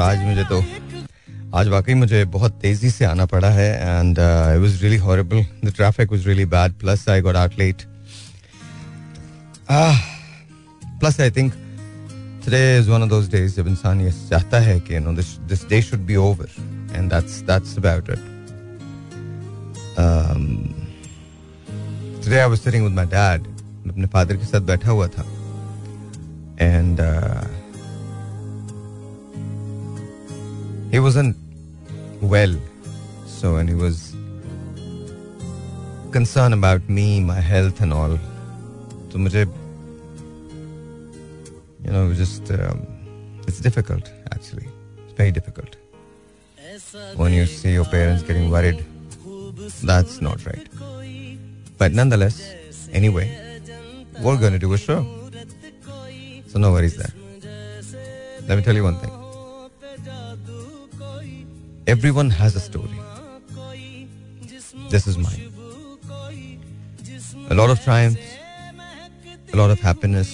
आज मुझे तो आज वाकई मुझे बहुत तेज़ी से आना पड़ा है and it was really horrible the traffic was really bad plus I got out late plus I think today is one of those days जब इंसान ये चाहता है कि no this this day should be over and that's that's about it today I was sitting with my dad अपने father के साथ बैठा हुआ था। And uh, he wasn't well. So and he was concerned about me my health and all. So मुझे you know just um, it's difficult actually. It's very difficult. When you see your parents getting worried that's not right. But nonetheless anyway we're going to do a show so no worries there. Let me tell you one thing. Everyone has a story. This is mine. A lot of triumphs, a lot of happiness,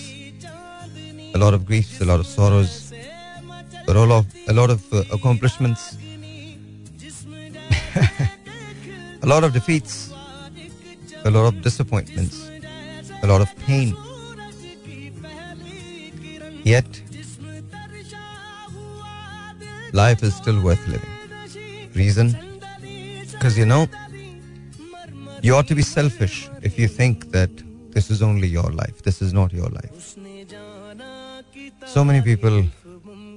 a lot of griefs, a lot of sorrows, a lot of a lot of uh, accomplishments, a lot of defeats, a lot of disappointments, a lot of pain. Yet, life is still worth living. Reason? Because you know, you ought to be selfish if you think that this is only your life. This is not your life. So many people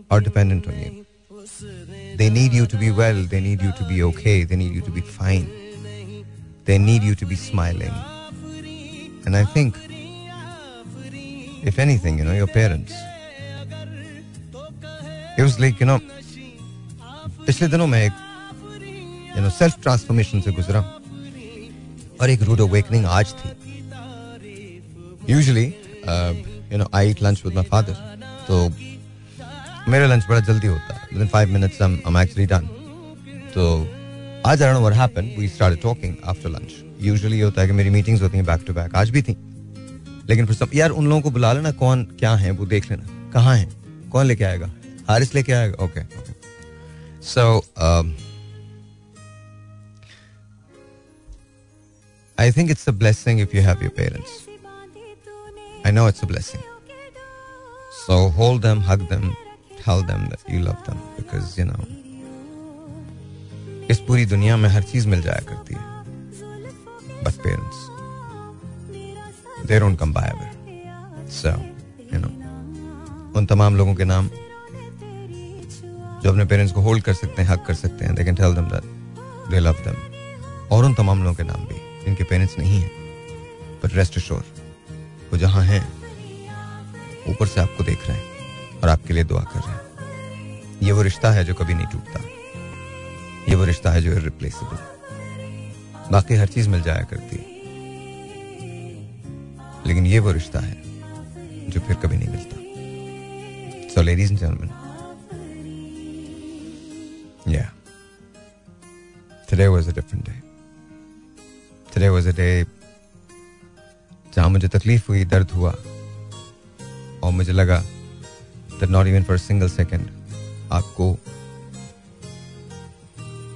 are dependent on you. They need you to be well. They need you to be okay. They need you to be fine. They need you to be smiling. And I think, if anything, you know, your parents, it was like, you know, पिछले दिनों मैं एक you know self transformation से गुजरा और एक rude awakening आज थी। Usually you know I eat lunch with my father तो मेरा लंच बड़ा जल्दी होता। है within five minutes I am actually done तो आज I don't know what happened we started talking after lunch usually होता है कि मेरी मीटिंग्स होती हैं बैक टू बैक आज भी थी। लेकिन फिर सब यार उन लोगों को बुला लेना कौन क्या है? वो देख लेना। कहाँ है? कौन लेके आएगा? हारिस लेके आएगा okay okay So, um, I think it's a blessing if you have your parents. I know it's a blessing. So hold them, hug them, tell them that you love them because you know इस पूरी दुनिया में हर चीज मिल जाया करती है but parents they don't come by ever so you know उन तमाम लोगों के नाम जो अपने पेरेंट्स को होल्ड कर सकते हैं हक कर सकते हैं they can tell them that they love them और उन तमाम लोगों के नाम भी, जिनके पेरेंट्स नहीं हैं। बट रेस्ट श्योर वो जहाँ हैं, ऊपर से आपको देख रहे हैं और आपके लिए दुआ कर रहे हैं। ये वो रिश्ता है जो कभी नहीं टूटता। ये वो रिश्ता है जो इरिप्लेसेबल बाकी हर चीज़ मिल जाया करती है। लेकिन ये वो रिश्ता है जो फिर कभी नहीं मिलता। So ladies and gentleman Yeah. Today was a different day. Today was a day जहाँ मुझे तकलीफ़ हुई दर्द हुआ और मुझे लगा that not even for a single second आपको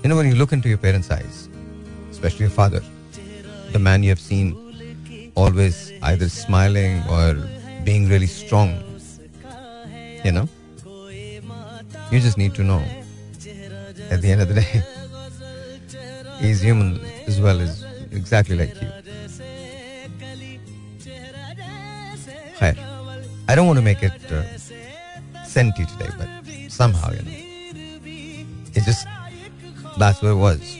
you know when you look into your parents' eyes especially your father the man you have seen always either smiling or being really strong you know you just need to know at the end of the day, he's human as well as exactly like you. I don't want to make it uh, senti today, but somehow, you know, it just, that's what it was.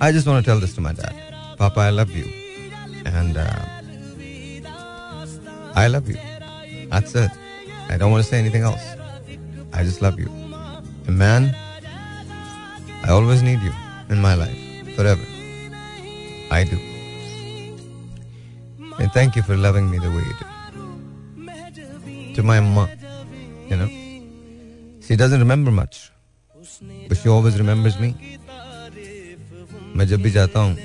I just want to tell this to my dad. Papa, I love you. And uh, I love you. That's it. I don't want to say anything else. I just love you And man, I always need you in my life, forever. I do. And thank you for loving me the way you do. To my mom, you know, she doesn't remember much, but she always remembers me. मैं जब भी जाता हूँ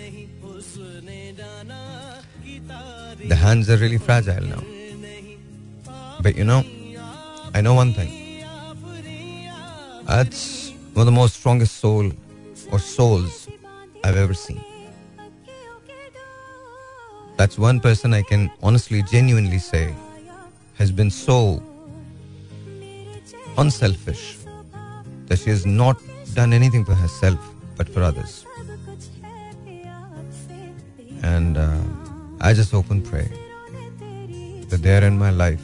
the hands are really fragile now. But you know, I know one thing. That's one of the most strongest soul or souls I've ever seen. That's one person I can honestly, genuinely say has been so unselfish that she has not done anything for herself but for others. And uh, I just hope and pray that they're in my life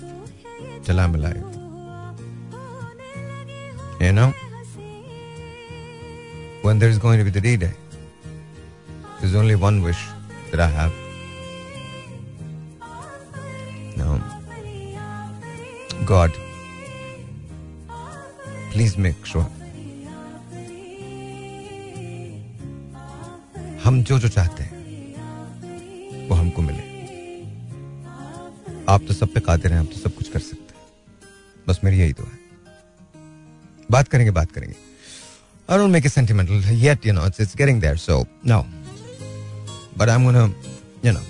till I'm alive. You know? When there's going to be the D Day, there's only one wish that I have. No. God, please make sure हम जो जो चाहते हैं वो हमको मिले आप तो सब पे कादिर हैं आप तो सब कुछ कर सकते हैं बस मेरी यही दुआ है बात करेंगे बात करेंगे don't make it sentimental yet, you know, it's, it's getting there, so no. But I'm gonna, you know,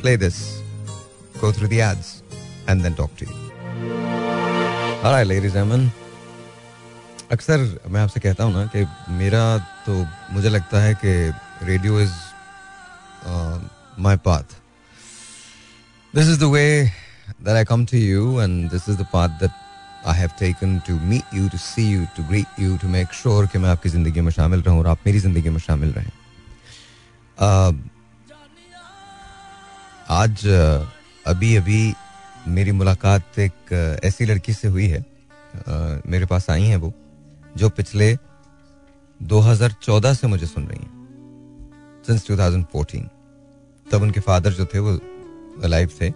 play this, go through the ads, and then talk to you. All right, ladies and gentlemen. अक्सर मैं आपसे कहता हूँ ना कि मेरा तो मुझे लगता है कि radio is my path this is the way that I come to you and this is the path that I have taken to meet you to see you to greet you to make sure कि मैं आपकी ज़िंदगी में शामिल रहूँ और आप मेरी ज़िंदगी में शामिल रहें। आज अभी अभी मेरी मुलाकात एक, ऐसी लड़की से हुई है। मेरे पास आई हैं वो, जो पिछले 2014 से मुझे सुन रही हैं। सिंस 2014 तब उनके फादर जो थे वो लाइव थे।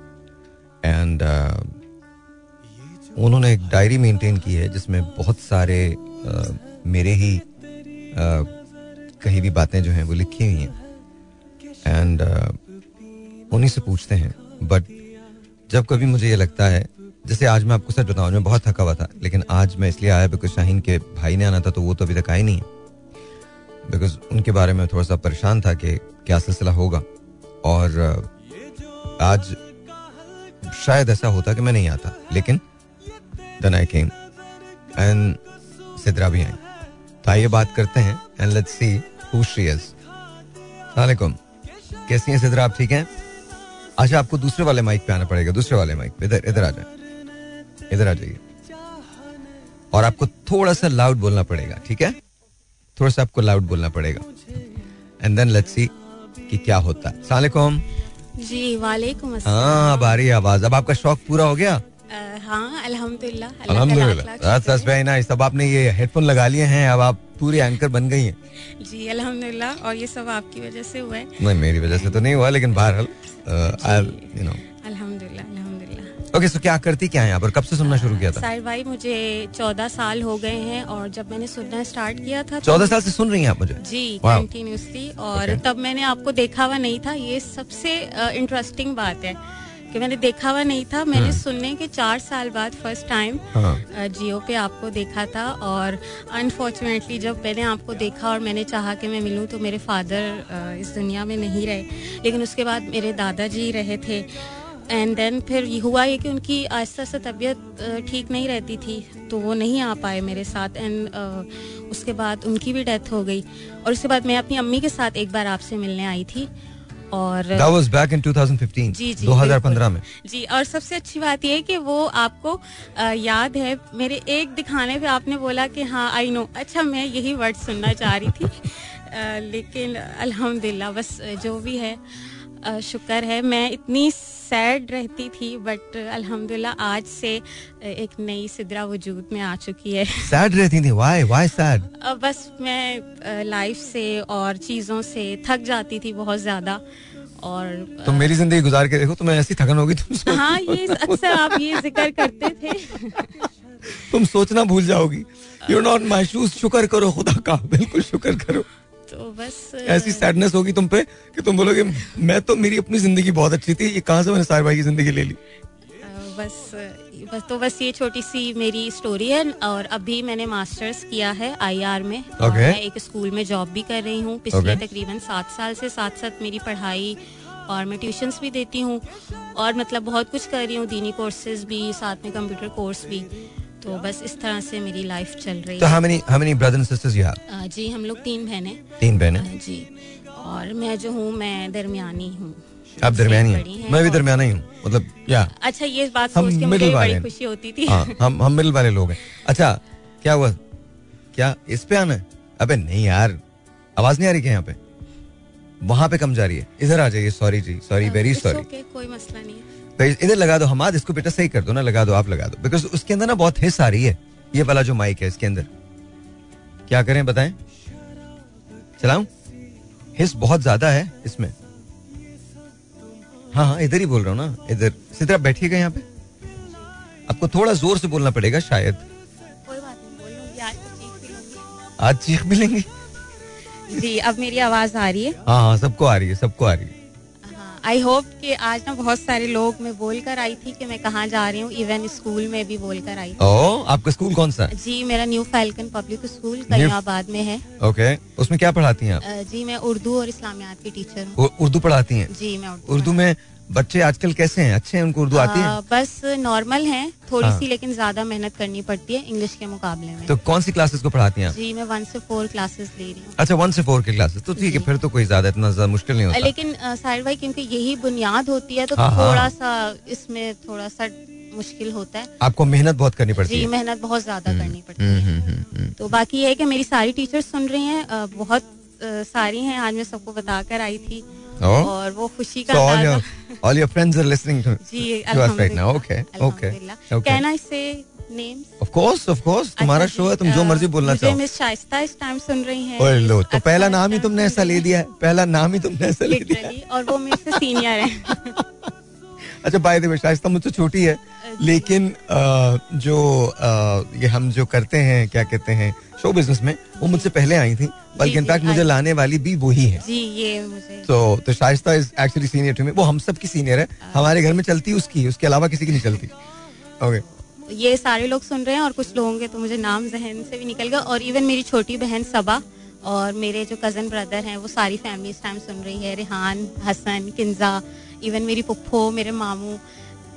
एंड उन्होंने एक डायरी मेंटेन की है जिसमें बहुत सारे uh, मेरे ही कही भी बातें जो हैं वो लिखी हुई हैं। एंड उन्हीं से पूछते हैं। बट जब कभी मुझे ये लगता है जैसे आज मैं आपको सच बताऊँ मैं बहुत थका हुआ था लेकिन आज मैं इसलिए आया बिकॉज़ शाहीन के भाई ने आना था तो वो तो अभी तक आए नहीं है। बिकॉज़ उनके बारे में थोड़ा सा परेशान था कि क्या सिलसिला होगा। और आज शायद ऐसा होता कि मैं नहीं आता लेकिन then I came and Sidra भी आई तो आइए बात करते हैं and let's see who she is वालेकुम कैसी हैं सिद्रा आप ठीक हैं? अच्छा आपको दूसरे वाले माइक पे आना पड़ेगा दूसरे वाले माइक पे। इधर इधर आ जाए। इधर आ जाइए। और आपको थोड़ा सा लाउड बोलना पड़ेगा ठीक है? थोड़ा सा आपको लाउड बोलना पड़ेगा। एंड देन लेट्स सी कि क्या होता है। सलाम जी वालेकुम हाँ अब आ रही आवाज़। अब आपका शौक पूरा हो गया? हाँ अल्हम्दुलिल्लाह अल्हम्दुलिल्लाह वेरी नाइस अब आपने ये हेडफोन लगा लिए हैं अब आप पूरी एंकर बन गई हैं। जी अल्हम्दुलिल्लाह और ये सब आपकी वजह से हुआ है। नहीं मेरी वजह से तो नहीं हुआ लेकिन बहरहाल यू नो अल्हम्दुलिल्लाह ओके सो क्या करती क्या है यहाँ पर? कब से सुनना शुरू किया था? साहिर भाई मुझे चौदह साल हो गए हैं और जब मैंने सुनना स्टार्ट किया था चौदह साल से सुन रही हैं आप मुझे? जी कंटिन्यूसली और okay. तब मैंने आपको देखा हुआ नहीं था। ये सबसे इंटरेस्टिंग बात है। कि मैंने देखा हुआ नहीं था। मैंने hmm. सुनने के चार साल बाद फ़र्स्ट टाइम जियो पे आपको देखा था और अनफॉर्चुनेटली जब मैंने आपको देखा और मैंने चाहा कि मैं मिलूं तो मेरे फादर इस दुनिया में नहीं रहे। लेकिन उसके बाद मेरे दादाजी रहे थे। एंड देन फिर हुआ ये कि उनकी आहिस्ता आहिस्ता तबीयत ठीक नहीं रहती थी तो वो नहीं आ पाए मेरे साथ। एंड उसके बाद उनकी भी डेथ हो गई। और उसके बाद मैं अपनी अम्मी के साथ एक बार आपसे मिलने आई थी। और That was back in 2015 जी जी 2015 में। जी और सबसे अच्छी बात यह कि वो आपको आ, याद है मेरे एक दिखाने पे आपने बोला कि हाँ आई नो अच्छा मैं यही वर्ड सुनना चाह रही थी। आ, लेकिन अल्हम्दुलिल्लाह बस जो भी है शुक्र है मैं इतनी सैड रहती थी बट अल्हम्दुलिल्लाह आज से एक नई सिदरा वजूद में आ चुकी है। सैड रहती थी? व्हाई व्हाई सैड बस मैं लाइफ से और चीज़ों से थक जाती थी बहुत ज़्यादा और तुम मेरी ज़िंदगी गुजार के देखो तुम्हें ऐसी थकन होगी तुम हाँ ये अक्सर आप ये ज़िक्र करते थे। तुम सोचना भूल जाओगी। यू नॉट माई शूज़ शुक्र करो खुदा का बिल्कुल शुक्र करो। तो बस ऐसी सैडनेस होगी तुम पे कि तुम बोलोगे मैं तो मेरी अपनी ज़िंदगी बहुत अच्छी थी ये कहाँ से मैंने सार भाई की ज़िंदगी ले ली? बस बस तो बस ये छोटी सी मेरी स्टोरी है और अभी मैंने मास्टर्स किया है आईआर में। Okay. और मैं एक स्कूल में जॉब भी कर रही हूँ। पिछले okay. तकरीबन सात साल से साथ साथ मेरी पढ़ाई और मैं ट्यूशन्स भी देती हूँ। और मतलब बहुत कुछ कर रही हूँ दीनी कोर्सेज भी साथ में कंप्यूटर कोर्स भी। तो बस इस तरह से मेरी लाइफ चल रही तो how many how many brothers and sisters you have? है जी हम लोग तीन बहनें तीन बहनें अ, जी और मैं जो हूँ मैं दरमियानी हूँ। आप दरमियानी हैं? हैं मैं भी दरमियाना ही हूँ मतलब या? अच्छा ये बात हम सोच के मिडिल मुझे वाले बड़ी खुशी होती थी। हाँ हम हम मिडिल वाले लोग हैं। अच्छा क्या हुआ? क्या इस पे आना है? अबे नहीं यार आवाज़ नहीं आ रही क्या यहाँ पे? वहाँ पे कम जा रही है। इधर आ जाइए सॉरी जी सॉरी वेरी सॉरी कोई मसला नहीं है। इधर लगा दो हमाद इसको बेटा सही कर दो ना लगा दो आप लगा दो। बिकॉज़ उसके अंदर ना बहुत हिस्स आ रही है। ये वाला जो माइक है इसके अंदर। क्या करें बताएँ? चलाऊं? हिस्स बहुत ज़्यादा है इसमें। हाँ हाँ इधर ही बोल रहा हूँ ना इधर। सीधे आप बैठिएगा यहाँ पे। आपको थोड़ा ज़ोर से बोलना पड़ेगा शायद। आज तो चीख भी लूँगी आज चीख भी लेंगे? जी अब मेरी आवाज़ आ रही है। हाँ हाँ सबको आ रही है सबको आ रही है। आई होप कि आज ना बहुत सारे लोग मैं बोल कर आई थी कि मैं कहाँ जा रही हूँ इवन स्कूल में भी बोल कर आई ओ आपका स्कूल कौन सा? जी मेरा new Falcon public school Kaliabad में है। ओके उसमें क्या पढ़ाती हैं आप? जी मैं उर्दू और इस्लामियात की टीचर हूँ। उर्दू पढ़ाती हैं? जी मैं उर्दू उर्दू में बच्चे आजकल कैसे हैं? अच्छे हैं? उनको उर्दू आती है? बस नॉर्मल है थोड़ी हाँ। सी लेकिन ज़्यादा मेहनत करनी पड़ती है इंग्लिश के मुकाबले में। तो कौन सी क्लासेस को पढ़ाती हैं जी मैं वन से फोर क्लासेस ले रही हूँ। अच्छा वन से फोर की क्लासेस तो ठीक है फिर तो कोई ज़्यादा इतना ज़्यादा मुश्किल नहीं होता। लेकिन साहिर भाई क्योंकि यही बुनियाद होती है तो हाँ, हाँ। थोड़ा सा इसमें थोड़ा सा मुश्किल होता है। आपको मेहनत बहुत करनी पड़ती जी है। मेहनत बहुत ज़्यादा करनी पड़ती हम्म, है। हम्म, हम्म, हम्म। तो बाकी ये है कि मेरी सारी टीचर्स सुन रही हैं बहुत सारी हैं आज मैं सबको बताकर आई थी? और वो खुशी का जी. अल्हम्दुलिल्लाह. तुम्हारा शो है तुम जो मर्ज़ी बोलना चाहो। मिस शाइस्ता इस टाइम सुन रही हैं। ओए लो तो अच्छा पहला नाम ही तुमने ऐसा ले दिया है। पहला नाम ही तुमने ऐसा ले दिया और वो मेरे से सीनियर है। अच्छा बाय द वे शाइस्ता मुझसे छोटी है लेकिन जो ये हम जो करते हैं क्या कहते हैं शो बिज़नेस में वो मुझसे पहले आई थी बल्कि इनफैक्ट मुझे लाने वाली भी वही है। जी ये मुझे तो तो Shaista is actually senior to me वो हम सब की सीनियर है। हमारे घर में चलती उसकी उसके अलावा किसी की नहीं चलती। ओके ये सारे लोग सुन रहे हैं और कुछ लोग होंगे तो मुझे नाम जहन से भी निकल गया। और इवन मेरी छोटी बहन सबा और मेरे जो कज़न ब्रदर हैं वो सारी फैमिली इस टाइम सुन रही है। रेहान हसन किंजा इवन मेरी पुप्पो मेरे मामू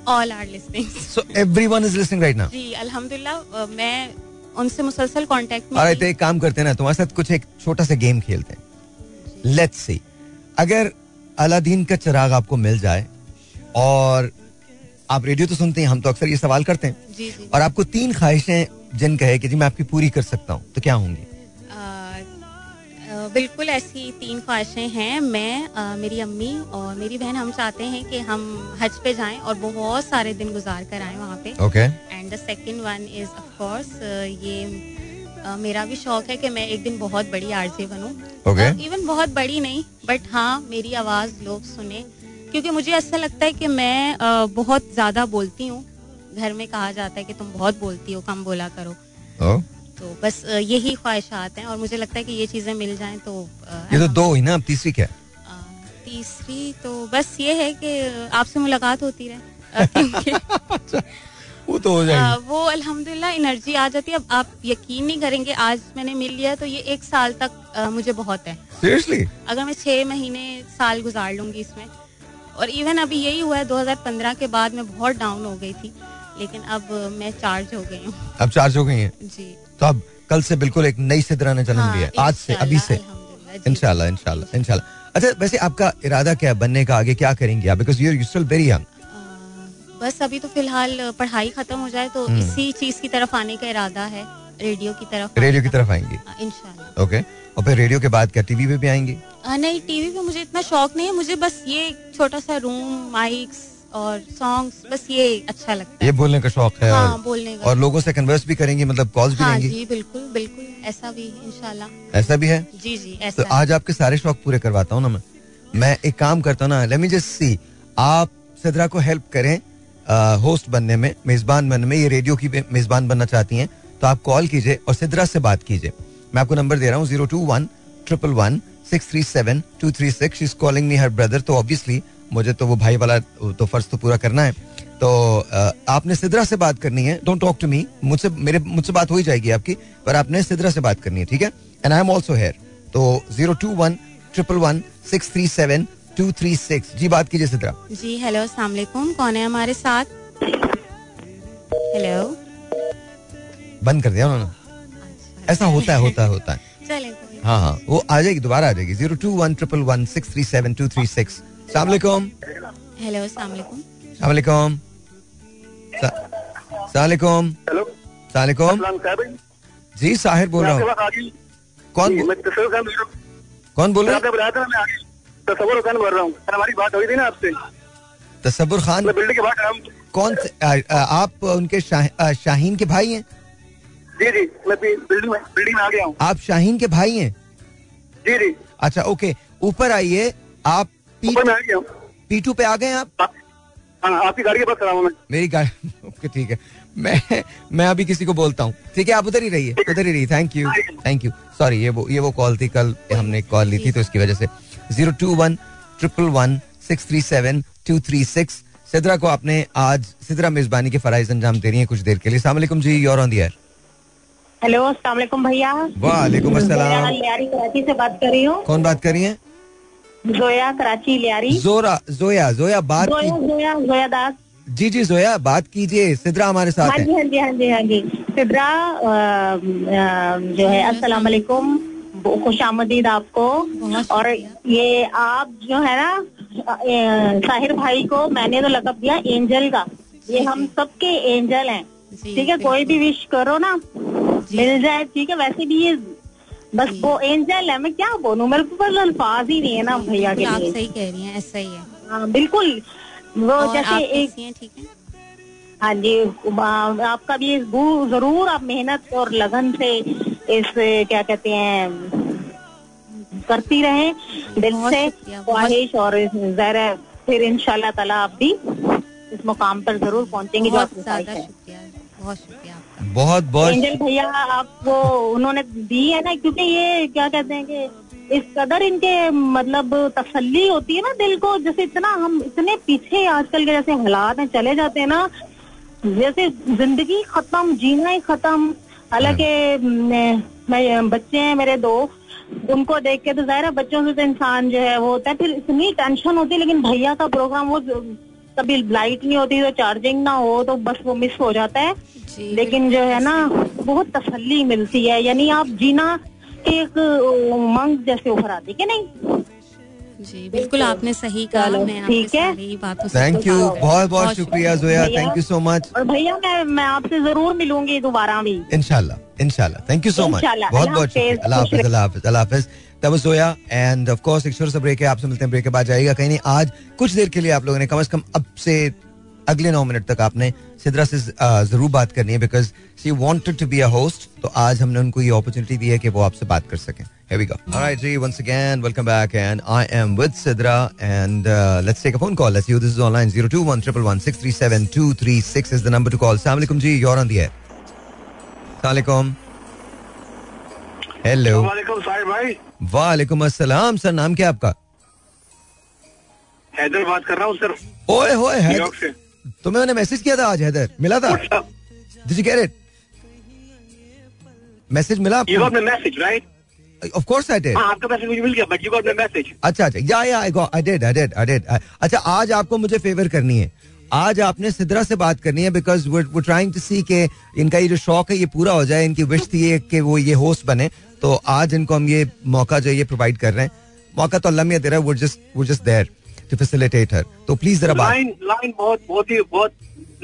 all are listening so everyone is listening right now जी अल्हम्दुलिल्लाह मैं उनसे मुसलसल कांटेक्ट में तो एक काम करते हैं ना तुम्हारे साथ कुछ एक छोटा सा गेम खेलते हैं। लेट्स सी अगर अलादीन का चिराग आपको मिल जाए और आप रेडियो तो सुनते हैं हम तो अक्सर ये सवाल करते हैं। जी जी। और आपको तीन ख्वाहिशें जिन कहे कि जी मैं आपकी पूरी कर सकता हूँ तो क्या होंगी? बिल्कुल ऐसी तीन ख्वाहिशें हैं। मैं अ, मेरी अम्मी और मेरी बहन हम चाहते हैं कि हम हज पे जाएँ और बहुत सारे दिन गुजार कर आए वहाँ पे। Okay and the second one is of course ये अ, मेरा भी शौक है कि मैं एक दिन बहुत बड़ी आरजे बनूं। Okay. इवन बहुत बड़ी नहीं बट हाँ मेरी आवाज़ लोग सुने। क्योंकि मुझे ऐसा लगता है कि मैं अ, बहुत ज़्यादा बोलती हूँ। घर में कहा जाता है कि तुम बहुत बोलती हो कम बोला करो। ओ, तो बस यही ख्वाहिशात हैं और मुझे लगता है कि ये चीज़ें मिल जाएँ तो ये तो दो ही ना अब तीसरी क्या? तीसरी तो बस ये है कि आपसे मुलाकात होती रहे। वो तो हो आ, वो अल्हम्दुलिल्लाह एनर्जी आ जाती है। अब आप यकीन नहीं करेंगे आज मैंने मिल लिया तो ये एक साल तक आ, मुझे बहुत है। सीरियसली अगर मैं छह महीने साल गुजार लूँगी इसमें और इवन अभी यही हुआ है 2015 के बाद मैं बहुत डाउन हो गई थी लेकिन अब मैं चार्ज हो गई हूँ। अब चार्ज हो गई हैं? जी। तो अब कल से बिल्कुल एक नई सिद्रा ने जन्म हाँ, लिया आज से अभी से। इंशाल्लाह इंशाल्लाह इंशाल्लाह। अच्छा वैसे आपका इरादा क्या है बनने का आगे? क्या करेंगे आप? Because you still very young बस अभी तो फ़िलहाल पढ़ाई खत्म हो जाए तो हम्म। इसी चीज़ की तरफ़ आने का इरादा है। रेडियो की तरफ़ रेडियो की तरफ़ आएँगी? इंशाल्लाह। ओके और फिर रेडियो के बाद क्या टीवी पे भी आएँगी? नहीं टीवी पे मुझे इतना शौक नहीं है। मुझे बस ये छोटा सा रूम माइक्स और सॉन्ग्स बस ये अच्छा लगता ये है। बोलने का शौक है हाँ और, बोलने का और लोगों से कन्वर्स भी करेंगी मतलब कॉल्स भी हाँ जी बिल्कुल बिल्कुल ऐसा भी इंशाल्लाह। ऐसा भी है? जी जी ऐसा तो ऐसा आज आपके सारे शौक पूरे करवाता हूँ ना मैं। मैं एक काम करता हूँ ना लेट मी जस्ट सी आप सिद्रा को हेल्प करें होस्ट बनने में मेजबान बनने में ये रेडियो की मेजबान बनना चाहती हैं तो आप कॉल कीजिए और सिद्रा से बात कीजिए। मैं आपको नंबर दे रहा हूँ zero two one triple one six three seven two three six is calling me her brother तो ऑब्वियसली मुझे तो वो भाई वाला तो फ़र्ज़ तो पूरा करना है। तो आपने सिद्रा से बात करनी है। डोंट टॉक टू मी मुझसे मेरे मुझसे बात हो ही जाएगी आपकी पर आपने सिद्रा से बात करनी है ठीक है? And I am also here तो zero two one triple one six three seven two three six जी बात कीजिए सिद्रा। जी हेलो अस्सलाम वालेकुम कौन है हमारे साथ? हेलो बंद कर दिया उन्होंने। ऐसा होता है होता है होता है। चले हाँ हाँ वो आ जाएगी दोबारा आ जाएगी। Zero two one triple one six three seven two three six सलामकुम हेलो सलामकुम सलामकुम हेलो सलामकुम जी साहिर बोल रहा हूँ। कौन तस्वीर बोल रहा हूँ। कौन बोल रहे तस्वीर खान बोल रहा हूँ। हमारी बात हुई थी ना आपसे। तसब्बुर खान? बिल्डिंग के बाहर कौन से- आ, आ, आप उनके शाह, आ, शाहीन के भाई हैं? जी जी मैं बिल्डिंग में बिल्डिंग में आ गया हूँ आप शाहीन के भाई हैं? जी जी। अच्छा ओके। ऊपर आइए। आप पी ऊपर मैं आ गया हूँ। पी टू पे आ गए आप आप- हाँ आपकी गाड़ी के पास खड़ा हूँ मैं। मेरी गाड़ी ओके ठीक है। मैं मैं अभी किसी को बोलता हूँ। ठीक है आप उधर ही रहिए उधर ही रहिए। Thank you thank you sorry ये वो ये वो कॉल थी कल हमने कॉल ली थी तो इसकी वजह से। Zero two one triple one six three seven two three six Sidra को आपने आज सिद्रा मेजबानी के फराइज अंजाम दे रही है कुछ देर के लिए। सलामकुम जी you're on the air hello अस्सलाम वालेकुम भैया। वालेकुम अस्सलाम। कराची से बात कर रही हूँ। कौन बात कर रही है? जोया कराची लियारी। जोरा जोया जोया बात जोया की जोया जोया दास। जी जी जोया बात कीजिए। सिद्रा हमारे साथ हाँ जी हाँ जी हाँ जी हाँ जी। सिद्रा जो है अस्सलाम वालेकुम। खुश आमदीद आपको। और ये आप जो है ना साहिर भाई को मैंने तो लकब दिया एंजल का। ये हम सबके एंजल हैं। ठीक है कोई भी विश करो ना। मिल जाए ठीक है वैसे भी ये बस वो एंजल है मैं क्या बोलूँ? मेरे पास अल्फाज ही नहीं है ना भैया के लिए। सही कह रही हैं ऐसा ही है। हाँ, बिल्कुल। वो जैसे एक ठीक है? हाँ जी आपका भी ज़रूर आप मेहनत और लगन से इस क्या कहते हैं करती रहे। दिल से ख्वाहिश और जहर फिर ताला आप भी इस मुकाम पर ज़रूर पहुँचेंगे जो बहुत ज़्यादा शुक्रिया बहुत शुक्रिया। बहुत बहुत एंजल भैया, आपको उन्होंने दी है ना, क्योंकि ये क्या कहते हैं कि इस कदर इनके मतलब तसल्ली होती है ना दिल को, जैसे इतना हम इतने पीछे आजकल के जैसे हालात हैं, चले जाते हैं ना, जैसे ज़िंदगी खत्म, जीना ही खत्म। हालाँकि मैं बच्चे हैं मेरे दो, उनको देख के तो ज़ाहिर है बच्चों से तो इंसान जो है वो होता है, फिर इतनी टेंशन होती है, लेकिन भैया का प्रोग्राम वो कभी लाइट नहीं होती तो चार्जिंग ना हो तो बस वो मिस हो जाता है। लेकिन जो है ना बहुत तसल्ली मिलती है। यानी आप जीना एक उमंग जैसे उभर आती कि नहीं? जी बिल्कुल आपने सही कहा मैं ठीक है। थैंक यू बहुत बहुत बहुत शुक्रिया Zoya thank you so much और भैया मैं मैं आपसे ज़रूर मिलूँगी दोबारा भी। इनशाला इनशाला थैंक यू सो मच बहुत बहुत शुक्रिया अल्लाह हाफिज। अल्लाह हाफिज अल्लाह हाफिज। तब वो जोया एंड ऑफ़ कोर्स एक छोटा सा ब्रेक है आपसे मिलते हैं ब्रेक के बाद जाएगा कहीं नहीं आज कुछ देर के लिए आप लोगों ने कम से कम अब से अगले नौ मिनट तक आपने सिद्रा से uh, ज़रूर बात करनी है because she wanted to be a host तो आज हमने उनको ये अपॉर्चुनिटी दी है कि वो आपसे बात कर सकें Here we go. All right, G, once again, welcome back. And I am with Sidra. And uh, let's take a phone call. Let's who this is online. 021 is the number to call. Assalamu alaikum, Ji. You're on the air. Assalamu alaikum. Sahir भाई वालेकुम अस्सलाम sir नाम क्या आपका हैदर बात कर रहा हूँ सर ओए होए हैदर। तुम्हें मैंने मैसेज किया था आज हैदर। मिला था? Up? Did you मैसेज मिला You got आपको my message, right? Of course I did हाँ आपका मैसेज मुझे मिल गया बट यू गॉट मैसेज अच्छा अच्छा। Yeah yeah I got I did I did I did अच्छा आज आपको मुझे फेवर करनी है। आज आपने सिद्रा से बात करनी है बिकॉज़ वो ट्राइंग टू सी के इनका ये जो शौक है ये पूरा हो जाए इनकी विश थी ये कि वो ये होस्ट बने। तो आज इनको हम ये मौका जो है ये प्रोवाइड कर रहे हैं। मौका तो अल्लाह दे रहा है वो जस्ट वो just there to facilitate her तो प्लीज़ जरा बात लाइन लाइन बहुत बहुत ही बहुत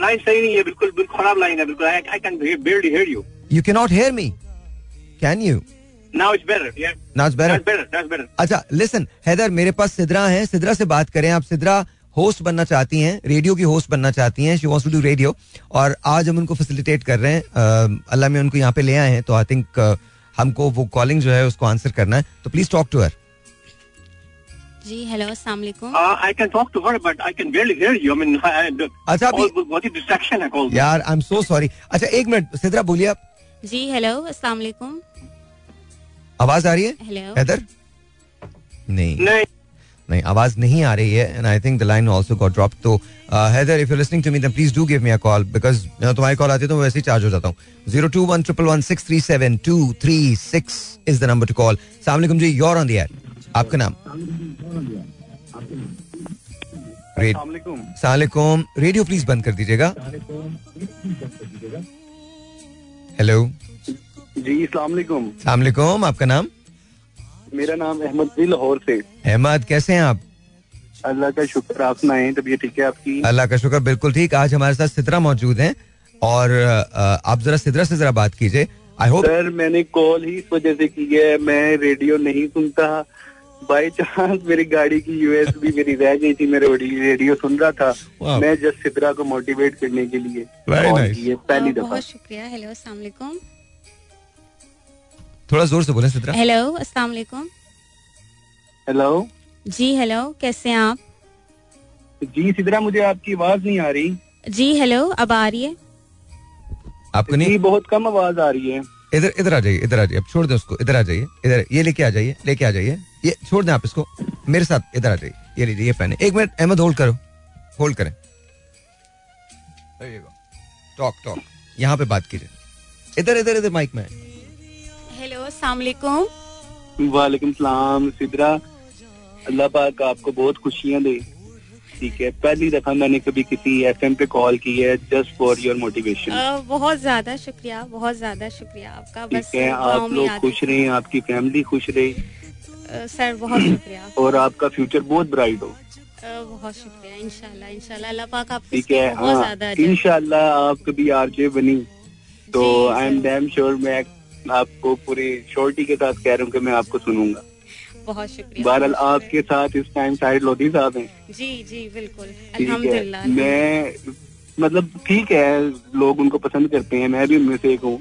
लाइन सही नहीं है बिल्कुल बिल्कुल खराब लाइन है बिल्कुल। I can barely hear you. You can not hear me can you now it's better yeah. Now it's better. that's better that's better. अच्छा लिसन हैदर मेरे पास सिद्रा है सिद्रा से बात करें आप। सिद्रा होस्ट बनना चाहती हैं रेडियो की होस्ट बनना चाहती हैं she wants to do radio और आज हम उनको फैसिलिटेट कर रहे हैं अल्लाह में उनको यहाँ पे ले आए हैं तो आई थिंक हमको वो कॉलिंग जो है उसको आंसर करना है तो प्लीज़ टॉक टू हर जी हेलो अस्सलाम वालेकुम। Uh, I can talk to her but I can barely hear you. I mean I, I, अच्छा, अभी- बहुत ही distraction है कॉल यार आई एम सो सॉरी अच्छा एक मिनट सिद्रा बोलिए आप। जी हेलो अस्सलाम वालेकुम। आवाज़ आ रही है? हेलो हैदर नहीं। नहीं। नहीं आवाज़ नहीं आ रही है and I think the line also got drop तो Haider if you listening to me then please do give me a call because तुम्हारी कॉल आती है तो मैं वैसे ही चार्ज हो जाता हूँ. Zero two one triple one six three seven two three six is the number to call सलाम जी योर ऑन द एयर आपका नाम सलामकुम रेडियो प्लीज़ बंद कर दीजिएगा हेलो जी सलामकुम सलामकुम आपका नाम मेरा नाम अहमद जी लाहौर से। अहमद कैसे हैं आप? अल्लाह का शुक्र आप सुनाए तबीयत ठीक है आपकी? अल्लाह का शुक्र बिल्कुल ठीक। आज हमारे साथ सितरा मौजूद हैं और आप जरा सितरा से जरा बात कीजिए। आई होप सर मैंने कॉल ही इस वजह से की है मैं रेडियो नहीं सुनता। बाई चांस मेरी गाड़ी की यूएसबी मेरी रह गई थी मैं रेडियो सुन रहा था। मैं जस्ट सिद्रा को मोटिवेट करने के लिए nice. पहली दफ़ा। बहुत शुक्रिया। हेलो अस्सलाम वालेकुम। थोड़ा ज़ोर से बोले सिद्रा। हेलो अस्सलाम वालेकुम हेलो जी हेलो कैसे हैं आप? जी सिद्रा मुझे आपकी आवाज़ नहीं आ रही। जी हेलो अब आ रही है? आपको नहीं? बहुत कम आवाज़ आ रही है। इधर इधर आ जाइए इधर आ जाइए अब छोड़ दें उसको इधर आ जाइए इधर ये लेके आ जाइए लेके आ जाइए ये छोड़ दें आप इसको मेरे साथ इधर आ जाइए ये लीजिए ये पहने एक मिनट अहमद होल्ड करो होल्ड करें। टॉक टॉक यहाँ पे बात कीजिए। इधर इधर इधर माइक में। हेलो अस्सलाम वालेकुम सलाम सिद्रा। अल्लाह पाक आपको बहुत खुशियाँ दे। ठीक है पहली दफ़ा मैंने कभी किसी एफएम पे कॉल की है जस्ट फॉर योर मोटिवेशन बहुत ज़्यादा शुक्रिया बहुत ज़्यादा शुक्रिया आपका। है आप लोग खुश रहे आपकी फैमिली खुश रहे। सर बहुत शुक्रिया। और आपका फ्यूचर बहुत ब्राइट हो। बहुत शुक्रिया इंशाल्लाह इंशाल्लाह। अल्लाह पाक आपको ठीक है हाँ इंशाल्लाह आप कभी आरजे बनी तो आई एम डैम श्योर मैं आपको पूरी श्योरिटी के साथ कह रहा हूँ कि मैं आपको सुनूँगा। बहुत शुक्रिया। बहरहाल आपके साथ इस टाइम साहिद लोधी साहब हैं। जी जी बिल्कुल। अल्हम्दुलिल्लाह। मैं मतलब ठीक है लोग उनको पसंद करते हैं। मैं भी उनमें से एक हूँ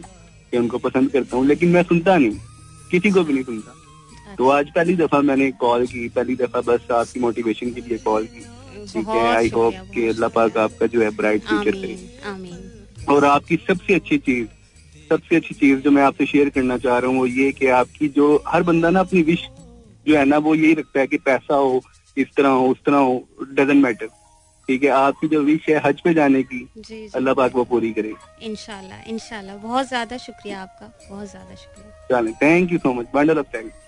कि उनको पसंद करता हूँ लेकिन मैं सुनता नहीं। किसी को भी नहीं सुनता। तो आज पहली दफ़ा मैंने कॉल की। पहली दफ़ा बस आपकी मोटिवेशन के लिए कॉल की। ठीक है आई होप कि अल्लाह पाक आपका जो है ब्राइट फ्यूचर करे। और आपकी सबसे अच्छी चीज़ सबसे अच्छी चीज़ जो मैं आपसे शेयर करना चाह रहा हूँ वो ये कि आपकी जो हर बंदा ना अपनी विश जो है ना वो यही रखता है कि पैसा हो इस तरह हो उस तरह हो डजेंट मैटर ठीक है आपकी जो विश है हज पे जाने की अल्लाह पाक वो पूरी करे। इनशाला इनशाला बहुत ज़्यादा शुक्रिया आपका बहुत ज़्यादा शुक्रिया। चलें thank you so much bundle of thanks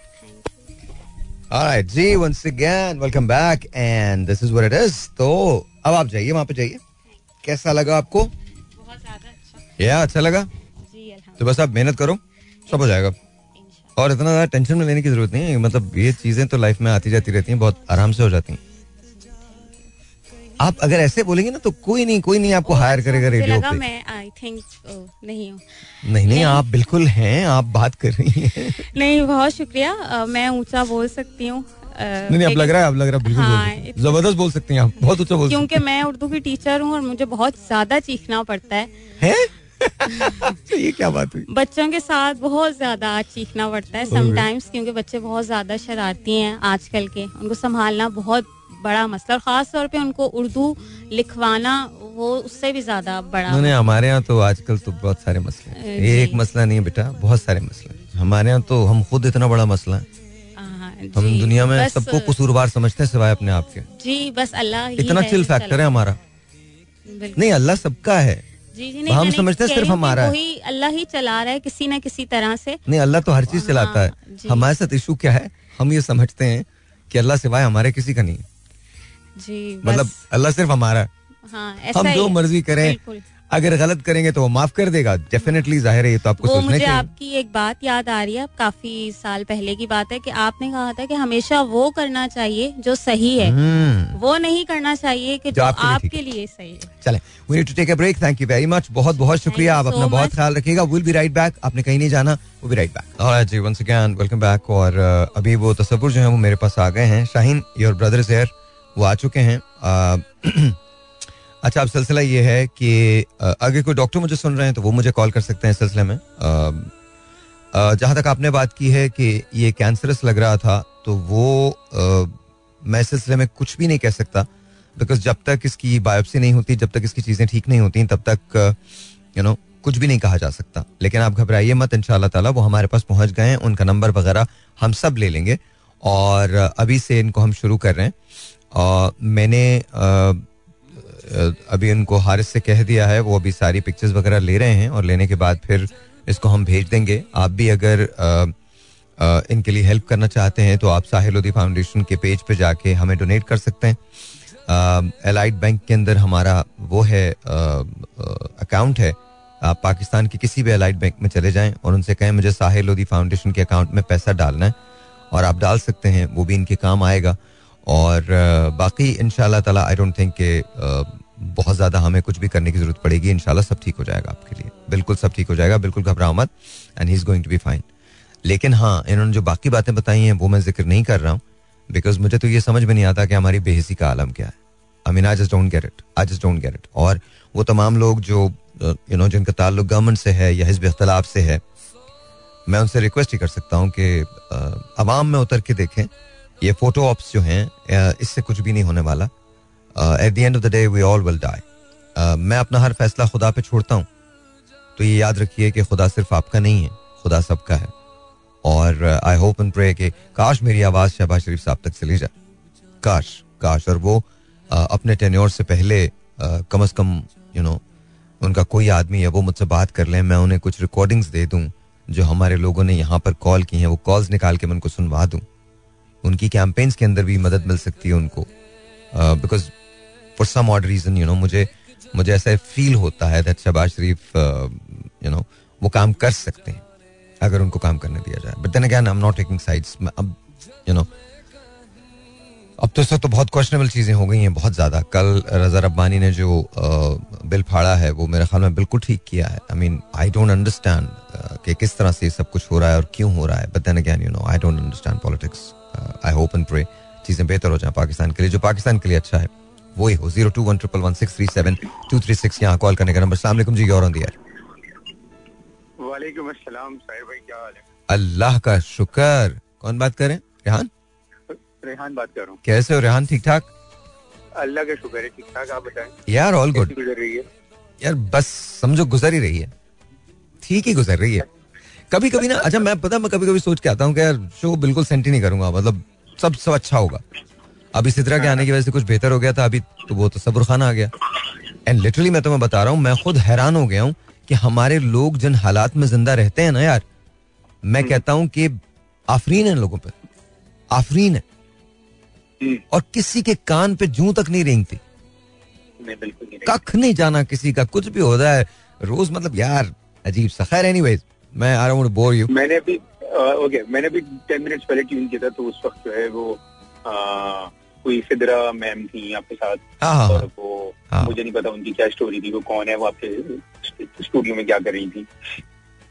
Alright, जी once again welcome back and this is what it is. तो अब आप जाइए वहाँ पे जाइए। कैसा लगा आपको? बहुत ज़्यादा अच्छा। या अच्छा लगा? तो बस आप मेहनत करो सब हो जाएगा। और इतना ज़्यादा टेंशन में लेने की ज़रूरत नहीं है मतलब ये चीज़ें तो लाइफ में आती जाती रहती हैं बहुत आराम से हो जाती हैं। आप अगर ऐसे बोलेंगे ना तो कोई नहीं कोई नहीं आपको हायर करेगा रेडियो पे। मैं आई थिंक नहीं हूँ। नहीं, नहीं आप बिल्कुल हैं आप बात कर रही हैं। नहीं बहुत शुक्रिया मैं ऊँचा बोल सकती हूँ। नहीं नहीं अब लग रहा है अब लग रहा है बिल्कुल हाँ, ज़बरदस्त बोल सकती हैं आप बहुत ऊँचा बोल क्योंकि मैं उर्दू की टीचर हूँ और मुझे बहुत ज़्यादा चीखना पड़ता है। हैं? ये क्या बात हुई? बच्चों के साथ बहुत ज़्यादा चीखना पड़ता है समटाइम्स क्योंकि बच्चे बहुत ज़्यादा शरारती हैं आजकल के। उनको संभालना बहुत बड़ा मसला और खास तौर पे उनको उर्दू लिखवाना वो उससे भी ज़्यादा बड़ा नहीं हमारे यहाँ तो आजकल तो बहुत सारे मसले ये एक मसला नहीं है बेटा बहुत सारे मसले हमारे यहाँ तो हम खुद इतना बड़ा मसला है। हम दुनिया में सबको कसूरवार समझते हैं सिवाय अपने आप के। जी बस अल्लाह इतना चिल। फैक्टर है हमारा नहीं अल्लाह सबका है। जी जी नहीं हम समझते हैं सिर्फ़ हमारा वही अल्लाह ही चला रहा है किसी न किसी तरह से। नहीं अल्लाह तो हर चीज़ चलाता है। हाँ, हमारे साथ इशू क्या है? हम ये समझते हैं कि अल्लाह सिवाय हमारे किसी का नहीं। जी मतलब अल्लाह सिर्फ़ हमारा हाँ, हम जो मर्ज़ी करें। अगर गलत करेंगे तो वो माफ़ कर देगा। डेफिनेटली ज़ाहिर है ये तो आपको वो मुझे आपकी एक बात याद आ रही है काफ़ी साल पहले की बात है कि आपने कहा था कि हमेशा वो करना चाहिए जो सही है। हम्म। वो नहीं करना चाहिए कि जो, आपके, लिए सही है। चले we need to take a break thank you very much बहुत बहुत शुक्रिया आप अपना बहुत ख्याल रखिएगा। विल बी राइट बैक आपने कहीं नहीं जाना वो भी राइट बैक ऑलराइट जी वंस अगेन वेलकम बैक और अभी वो तस्वुर जो है वो मेरे पास आ गए हैं। शाहीन योर ब्रदर शेयर वो आ चुके हैं। अच्छा अब सिलसिला ये है कि अगर कोई डॉक्टर मुझे सुन रहे हैं तो वो मुझे कॉल कर सकते हैं इस सिलसिले में। जहाँ तक आपने बात की है कि ये कैंसरस लग रहा था तो वो आ, मैं इस सिलसिले में कुछ भी नहीं कह सकता। बिकॉज़ जब तक इसकी बायोप्सी नहीं होती जब तक इसकी चीज़ें ठीक नहीं होती तब तक यू नो कुछ भी नहीं कहा जा सकता। लेकिन आप घबराइए मत इन ताला वो हमारे पास पहुँच गए हैं उनका नंबर वगैरह हम सब ले लेंगे। और अभी से इनको हम शुरू कर रहे हैं। मैंने अभी उनको हारिस से कह दिया है, वो अभी सारी पिक्चर्स वगैरह ले रहे हैं और लेने के बाद फिर इसको हम भेज देंगे। आप भी अगर इनके लिए हेल्प करना चाहते हैं तो आप साहिल उदी फाउंडेशन के पेज पे जाके हमें डोनेट कर सकते हैं। एलाइड बैंक के अंदर हमारा वो है अकाउंट है। आप पाकिस्तान के किसी भी एलाइड बैंक में चले जाएँ और उनसे कहें, मुझे साहिल लोधी फाउंडेशन के अकाउंट में पैसा डालना है और आप डाल सकते हैं, वो भी इनके काम आएगा। और बाकी इन ताला आई डोंट थिंक के बहुत ज़्यादा हमें कुछ भी करने की ज़रूरत पड़ेगी, इंशाल्लाह सब ठीक हो जाएगा आपके लिए। बिल्कुल सब ठीक हो जाएगा, बिल्कुल घबराओ मत and he is going to be fine लेकिन हाँ इन्होंने जो बाकी बातें बताई हैं, वो मैं ज़िक्र नहीं कर रहा हूँ बिकॉज़ मुझे तो ये समझ में नहीं आता कि हमारी बेहसी का आलम क्या है। I mean I just don't get it I just don't get it और वो तमाम लोग जो यू नो जिनका ताल्लुक गवर्नमेंट से है या हिजब इख्तलाफ से है, मैं उनसे रिक्वेस्ट ही कर सकता हूँ कि आवाम में उतर के देखें ये फ़ोटो ऑप्स जो हैं इससे कुछ भी नहीं होने वाला। At the end of the day we all will die मैं अपना हर फैसला खुदा पे छोड़ता हूँ। तो ये याद रखिए कि खुदा सिर्फ़ आपका नहीं है खुदा सबका है। और आई होप एंड प्रे कि काश मेरी आवाज़ शहबाज शरीफ साहब तक चली जाए। काश काश। और वो uh, अपने टेन्योर से पहले uh, come as come you you know know, उनका कोई आदमी है वो मुझसे बात कर लें मैं उन्हें कुछ रिकॉर्डिंग्स दे दूँ जो हमारे लोगों ने यहाँ पर कॉल की हैं वो कॉल्स निकाल के मैं उनको सुनवा दूँ। उनकी कैंपेन्स के अंदर भी मदद मिल सकती है उनको। Because for some odd reason you know मुझे मुझे ऐसा फील होता है that Shahbaz Sharif you know वो काम कर सकते हैं, अगर उनको काम करने दिया जाए। But then again I am not taking sides अब यू नो अब तो सब तो बहुत क्वेश्चनेबल चीज़ें हो गई हैं, बहुत ज़्यादा। कल रजा रब्बानी ने जो बिल फाड़ा है, वो मेरे ख्याल में बिल्कुल ठीक किया है। I mean I don't understand कि किस तरह से सब कुछ हो रहा है और क्यों हो रहा है। But then again you know I don't understand politics I hope and pray चीज़ें बेहतर हो जाए पाकिस्तान के लिए। जो पाकिस्तान के लिए अच्छा है वही हो zero two one triple one six three seven two three six. यहाँ कॉल करने का नंबर। सलाम जी और दिया वालेकुम अस्सलाम साहिब भाई क्या हाल है? अल्लाह का शुक्र। कौन बात करें रेहान? रेहान बात कर रहा हूँ। कैसे हो रेहान? ठीक ठाक? अल्लाह का शुक्र है ठीक ठाक। आप बताएँ यार ऑल गुड गुजर रही है? यार बस समझो गुजर ही रही है। ठीक ही गुजर रही है। कभी कभी ना अच्छा मैं पता मैं कभी कभी सोच के आता हूँ कि यार शो बिल्कुल सेंटी नहीं करूँगा मतलब सब सब अच्छा होगा। अभी सिद्रा के आने की वजह से कुछ बेहतर हो गया था अभी तो वो तो सब्र खाना आ गया। एंड लिटरली मैं तुम्हें बता रहा हूँ मैं खुद हैरान हो गया हूँ कि हमारे लोग जिन हालात में ज़िंदा रहते हैं ना यार मैं हम्म। कहता हूँ कि आफरीन है लोगों पर आफरीन है। हम्म। और किसी के कान पे जू तक नहीं रेंगती। कख नहीं जाना किसी का कुछ भी हो रहा है रोज मतलब यार अजीब सा। खैर एनीवेज मैं आ रहा हूँ बोर यू मैंने अभी ओके मैंने अभी टेन मिनट्स पहले ट्यून किया था तो उस वक्त जो है वो कोई सिदरा मैम थी आपके साथ हाँ, हाँ, और हाँ। वो हाँ, मुझे नहीं पता उनकी क्या स्टोरी थी वो कौन है वो आपके स्टूडियो में क्या कर रही थी।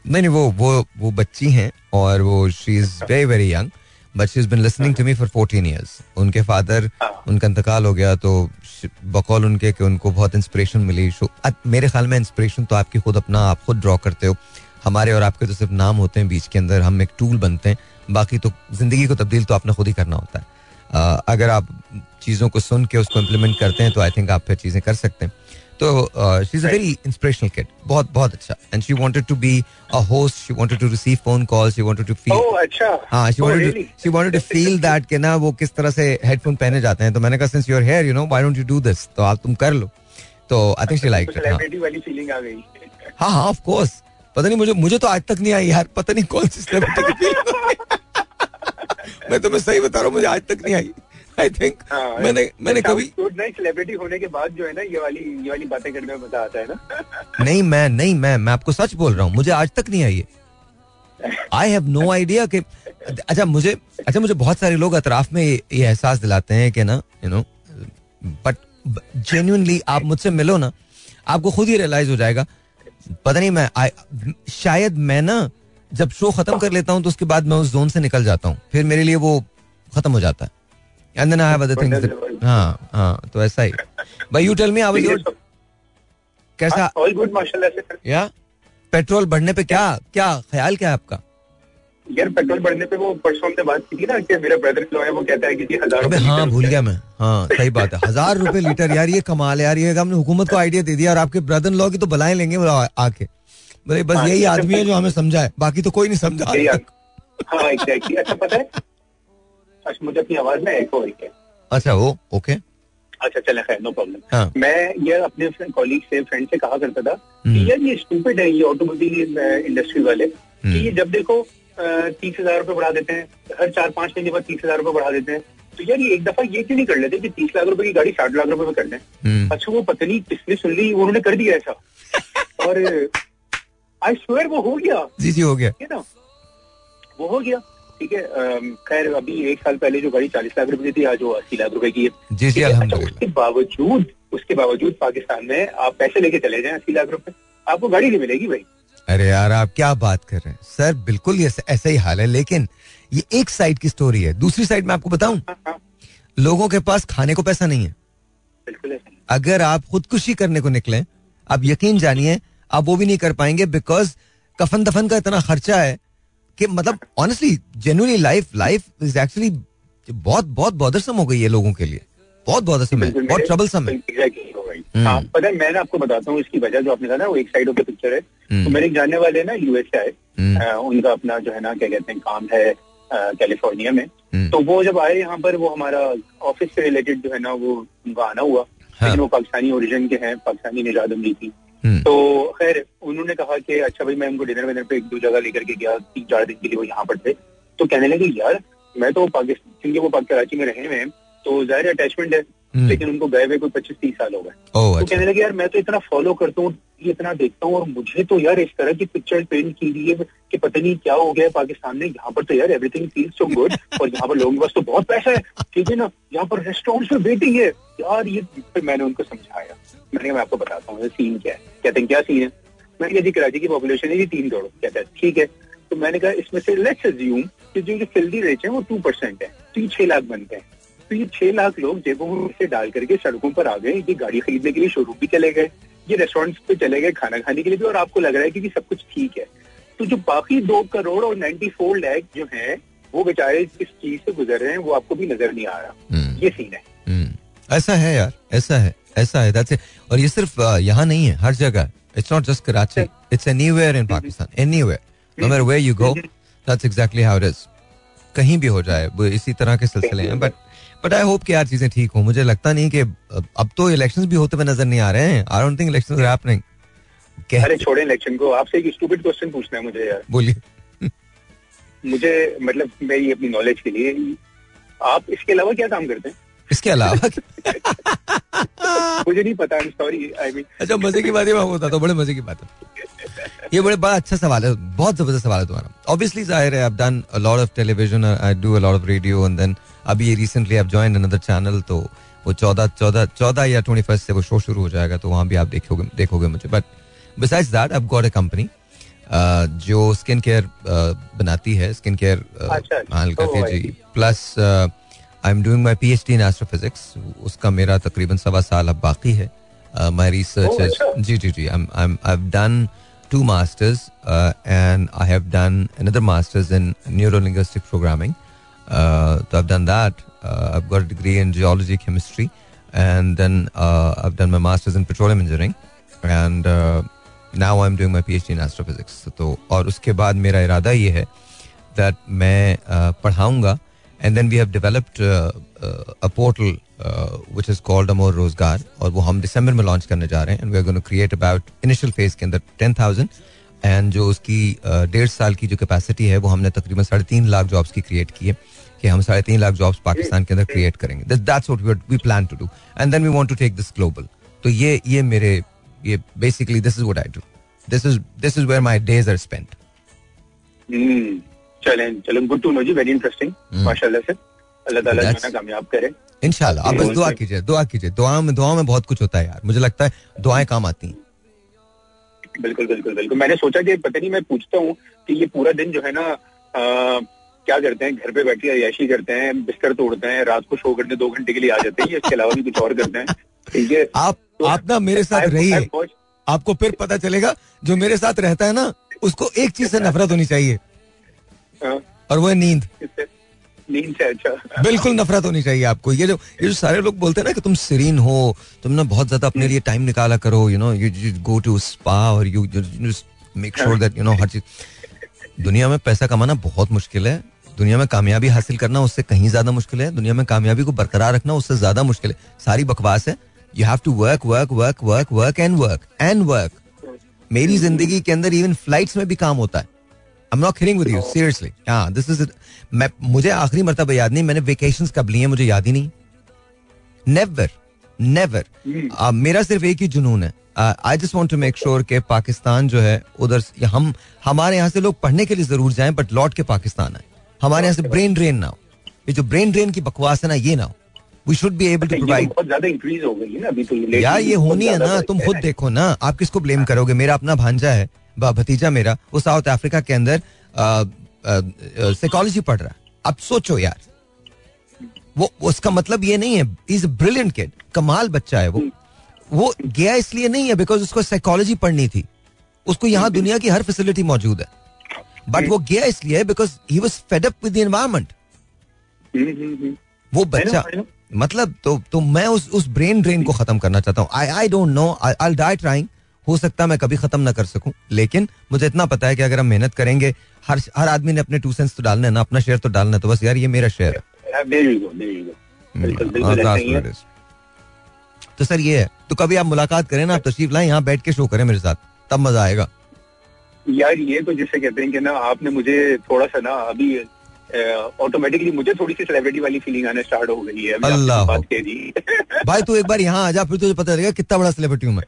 नहीं नहीं वो वो वो बच्ची हैं और वो she is very very young but she is been listening to me for 14 years उनके फादर. उनका इंतकाल हो गया तो बकौल उनके कि उनको बहुत इंस्पिरेशन मिली। शो मेरे ख्याल में इंस्पिरेशन तो आपकी खुद अपना आप खुद ड्रॉ करते हो। हमारे और आपके तो सिर्फ़ नाम होते हैं बीच के अंदर हम एक टूल बनते हैं। बाकी तो ज़िंदगी को तब्दील तो आपने खुद ही करना होता है। अगर आप चीज़ों को सुन के उसको इम्प्लीमेंट करते हैं तो आई थिंक आप फिर चीज़ें कर सकते हैं। तो she is a very inspirational kid बहुत बहुत अच्छा। And she wanted to be a host she wanted to receive phone call she wanted to feel अच्छा। हाँ she wanted she wanted to feel that कि ना वो किस तरह से हेडफोन पहने जाते हैं। तो मैंने कहा since you are here you know why don't you do this तो आप तुम कर लो। तो I think she like it हाँ। हाँ ऑफ़ कोर्स पता नहीं मुझे मुझे तो आज तक नहीं आई यार पता नहीं कौन सी सेलिब्रिटी की फीलिंग मैं तो सही बता रहा हूँ मुझे आज तक नहीं आई। आई थिंक हाँ, मैंने मैंने कभी सेलिब्रिटी होने के बाद जो है ना ये वाली ये वाली बातें करने में मज़ा आता है ना। नहीं मैं नहीं मैं मैं आपको सच बोल रहा हूँ मुझे आज तक नहीं आई है आई हैव नो आइडिया कि अच्छा मुझे अच्छा मुझे बहुत सारे लोग अतराफ में ये, ये एहसास दिलाते हैं कि ना यू नो बट जेन्यूनली आप मुझसे मिलो ना आपको खुद ही रियलाइज़ हो जाएगा पता नहीं मैं आ, शायद मैं ना जब शो खत्म कर लेता हूँ तो उसके बाद मैं उस जोन से निकल जाता हूँ। फिर मेरे लिए वो खत्म हो जाता है। And then I have other things हाँ हाँ तो ऐसा ही। भाई you tell me our your कैसा ऑल गुड माशाल्लाह या पेट्रोल बढ़ने पे क्या क्या ख्याल क्या है आपका? यार पेट्रोल बढ़ने पे वो परसों से बात की थी ना कि मेरा ब्रदर जो है वो कहता है कि हज़ार अबे हाँ भूल गया मैं। हाँ सही बात है। हज़ार रुपए लीटर यार ये कमाल है यार ये हमने हुकूमत को आइडिया दे दिया और आपके ब्रदर लॉ की तो बुलाए लेंगे आके। बोले बस हाँ, यही आदमी है जो हमें समझा है बाकी तो कोई नहीं समझा हाँ एग्जैक्टली अच्छा पता है? अच्छा मुझे अपनी आवाज़ में एको हो रही है। अच्छा वो ओके अच्छा चले खैर नो प्रॉब्लम हाँ. मैं ये अपने कॉलीग से फ्रेंड से कहा करता था कि हम्म। यार ये स्टूपिड है ये ऑटोमोबाइल इंडस्ट्री वाले। कि हम्म। ये जब देखो तीस हज़ार रूपए बढ़ा देते हैं। हर चार पाँच महीने बाद तीस हज़ार रूपए बढ़ा देते हैं। तो यार ये एक दफ़ा ये क्यों नहीं कर लेते कि तीस लाख रुपए की गाड़ी साठ लाख रुपए में कर दें हम्म। अच्छा वो पत्नी किसने सुन ली? उन्होंने कर दिया ऐसा। और आई स्वेयर वो हो गया। जी जी हो गया। ना? वो हो गया। ठीक है खैर अभी एक साल पहले जो गाड़ी चालीस लाख रुपए की थी आज वो अस्सी लाख रुपए की है। जी जी अच्छा, उसके बावजूद उसके बावजूद पाकिस्तान में आप पैसे लेके चले जाए अस्सी लाख रुपए आपको गाड़ी नहीं मिलेगी भाई। अरे यार आप क्या बात कर रहे हैं? सर बिल्कुल ये ऐसा ही हाल है लेकिन ये एक साइड की स्टोरी है। दूसरी साइड में आपको बताऊँ। लोगों के पास खाने को पैसा नहीं है। अगर आप खुदकुशी करने को निकले आप यकीन जानिए आप वो भी नहीं कर पाएँगे बिकॉज़ कफन दफन का इतना खर्चा है कि मतलब honestly genuinely life life is actually बहुत बहुत बॉदरसम हो गई है लोगों के लिए। बहुत बॉदरसम है बहुत ट्रबलसम है। हम्म। हाँ पता है मैं ना आपको बताता हूँ इसकी वजह जो आपने कहा ना वो एक साइड ऑफ़ द पिक्चर है। हम्म। तो मेरे जानने वाले ना यूएसए आए हम्म। उनका अपना जो है ना क्या कहते हैं काम है कैलिफ़ोर्निया में। तो वो जब आए यहाँ पर वो हमारा ऑफ़िस से रिलेटेड जो है ना वो उनका आना हुआ। हाँ. लेकिन वो पाकिस्तानी ओरिजिन के हैं पाकिस्तानी निजाद अमरीकी तो खैर उन्होंने कहा कि अच्छा भाई मैं उनको डिनर विनर पे एक दो जगह लेकर के गया तीन चार दिन के लिए वो यहाँ पर थे। तो कहने लगे यार मैं तो पाकिस्तान क्योंकि वो कराची में रहे हुए हैं तो ज़ाहिर अटैचमेंट है हम्म। लेकिन उनको गए हुए कोई पच्चीस तीस साल हो गए। तो अच्छा। कहने लगे यार मैं तो इतना फॉलो करता हूँ इतना देखता हूँ और मुझे तो यार इस तरह की पिक्चर पेंट की हुई है कि पता नहीं क्या हो गया पाकिस्तान में। यहाँ पर तो यार एवरीथिंग फील सो गुड और यहाँ पर लोगों के पास तो बहुत पैसा है। ठीक है ना? यहाँ पर रेस्टोरेंट में वेटिंग है। यार ये फिर मैंने उनको समझाया। मैंने कहा मैं आपको बताता हूँ सीन क्या है? कहते हैं क्या सीन है? मैंने कहा जी कराची की पॉपुलेशन है जी तीन करोड़ कहता है। ठीक है? तो मैंने कहा इसमें से लेट्स अज्यूम कि जो फिल्दी रेट है वो टू परसेंट है तो ये छह लाख बनते हैं। तो ये छह लाख लोग जेबों में से डाल करके सड़कों पर आ गए ये गाड़ी खरीदने के लिए शोरूम भी चले गए ये रेस्टोरेंट पे चले गए खाना खाने के लिए भी और आपको लग रहा है कि सब कुछ ठीक है। तो जो बाकी दो करोड़ और नाइन्टी फोर लैख जो है वो बेचारे किस चीज़ से गुजर रहे हैं वो आपको भी नज़र नहीं आ रहा। हम्म। ये सीन है। हम्म। ऐसा है यार ऐसा है ऐसा है दैट्स और ये सिर्फ़ यहाँ नहीं है हर जगह। It's not just Karachi it's anywhere in Pakistan anywhere no matter where you go that's exactly how it is कहीं भी हो जाए वो इसी तरह के सिलसिले हैं बट बट आई होप कि यार चीज़ें ठीक हो। मुझे लगता नहीं कि अब तो इलेक्शंस भी होते हुए नज़र नहीं आ रहे हैं। I don't think elections are happening अरे छोड़े इलेक्शन को। आपसे एक स्टूपिड क्वेश्चन पूछना है मुझे यार। बोलिए। मुझे मतलब मेरी अपनी नॉलेज के लिए आप इसके अलावा क्या काम करते हैं? इसके अलावा मुझे नहीं पता सॉरी आई मीन अच्छा मज़े की बात है मैं बताता हूँ बड़े मज़े की बात है। ये बड़े बड़ा अच्छा सवाल है बहुत ज़बरदस्त सवाल है तुम्हारा। ऑब्वियसली ज़ाहिर है I done a lot of television I do a lot of radio and then अभी रिसेंटली आप ज्वाइन अनदर चैनल तो वो चौदह चौदह चौदह या ट्वेंटी फ़र्स्ट से वो शो शुरू हो जाएगा तो वहाँ भी आप देखोगे देखोगे मुझे। बट बिसाइज दैट अब गॉट ए कंपनी जो स्किन केयर बनाती है स्किन केयर हाल करती है जी। Plus I am doing my P H D in astrophysics उसका मेरा तकरीबन सवा साल अब बाकी है। माई रिसर्च जी जी जी। I done two masters and I I have done another master's in neurolinguistic programming. तो I done that I got degree in geology chemistry and then I done my masters in petroleum engineering and now I am doing my P H D in astrophysics तो और उसके बाद मेरा इरादा ये है that मैं uh, पढ़ाऊँगा and then we have developed a portal which is called अमोर रोज़गार और वो हम दिसंबर में लॉन्च करने जा रहे हैं and we are gonna create about initial phase के अंदर टेन थाउज़ेंड एंड जो उसकी डेढ़ साल की जो कैपेसिटी है वो हमने तकरीबन साढ़े तीन लाख जॉब्स की क्रिएट की है कि हम साढ़े तीन लाख जॉब्स पाकिस्तान के अंदर क्रिएट करेंगे। That's what we plan to do and then we want to take this global तो ये ये मेरे ये basically this is what I do this is this is where my days are spent चलें चलें। गुड टू नो जी very interesting माशाल्लाह से। अल्लाह ताला जो कामयाब करे। इनशाला आप बस दुआ कीजिए दुआ कीजिए। दुआ में दुआ में बहुत कुछ होता है यार। मुझे लगता है दुआएँ काम आती हैं। बिल्कुल बिल्कुल बिल्कुल। मैंने सोचा कि पता नहीं मैं पूछता हूँ कि ये पूरा दिन जो है ना क्या करते हैं? घर पे बैठे अयाशी करते हैं बिस्तर तोड़ते हैं रात को शो करने दो घंटे के लिए आ जाते हैं इसके अलावा भी कुछ और करते हैं? ठीक है। आप तो आप ना मेरे साथ रहिए। आपको फिर पता चलेगा जो मेरे साथ रहता है ना उसको एक चीज़ से नफरत होनी चाहिए। हाँ। और वो है नींद। नींद से अच्छा। बिल्कुल नफरत होनी चाहिए आपको। ये जो ये जो सारे लोग बोलते हैं ना कि तुम सीरीन हो तुम ना बहुत ज़्यादा अपने लिए टाइम निकाला करो you know you go to spa और you make sure that you know हर चीज़। दुनिया में पैसा कमाना बहुत मुश्किल है। दुनिया में कामयाबी हासिल करना उससे कहीं ज़्यादा मुश्किल है। दुनिया में कामयाबी को बरकरार रखना उससे ज़्यादा मुश्किल है। सारी बकवास है। You have to work work work work work and work and work मेरी ज़िंदगी के अंदर इवन फ्लाइट्स में भी काम होता है। I'm not kidding with you, seriously. Yeah, this is it. मैं मुझे आखिरी मरतबा याद नहीं मैंने वेकेशंस कब लिए मुझे याद ही नहीं। नेवर नेवर uh, मेरा सिर्फ़ एक ही जुनून है। I just want to make sure के पाकिस्तान जो है उधर हम हमारे यहाँ से लोग पढ़ने के लिए ज़रूर जाएँ बट लौट के पाकिस्तान आए। हमारे यहाँ से ब्रेन ड्रेन ना हो। ये जो ब्रेन ड्रेन की बकवास है ना ये ना हो। We should be able to provide बहुत ज़्यादा इंक्रीज हो गई है ना तो यार ये होनी है ना तुम खुद देखो ना आप किसको ब्लेम। करोगे? मेरा अपना भांजा है भतीजा मेरा वो साउथ अफ्रीका के अंदर साइकोलॉजी पढ़ रहा है। अब सोचो यार। वो, उसका मतलब ये नहीं है। इज़ ब्रिलियंट किड कमाल बच्चा है वो। वो गया इसलिए नहीं है बिकॉज़ उसको साइकोलॉजी पढ़नी थी। उसको यहाँ। दुनिया की हर फैसिलिटी मौजूद है। बट वो गया इसलिए because he was fed up with environment वो बच्चा। मतलब तो तो मैं उस उस ब्रेन ड्रेन को खत्म करना चाहता हूँ। I I don't know I I die trying हो सकता है मैं कभी खत्म ना कर सकूँ लेकिन मुझे इतना पता है कि अगर हम मेहनत करेंगे हर हर आदमी ने अपने टू सेंस तो डालना है ना अपना शेयर तो डालना है तो बस यार ये मेरा शेयर है। हम्म, हाँ, तो सर ये है तो कभी आप मुलाकात करें ना आप तशरीफ़ लाएँ यहाँ बैठ के शो करें मेरे साथ तब मज़ा आएगा। यार ये तो जिससे कहते हैं कि ना आपने मुझे थोड़ा सा ना अभी ऑटोमेटिकली मुझे थोड़ी सी सेलिब्रिटी वाली फीलिंग आने स्टार्ट हो गई है अल्लाह भाई तू एक बार यहाँ आ जा फिर तुझे पता चलेगा कितना बड़ा सेलिब्रिटी हूँ मैं।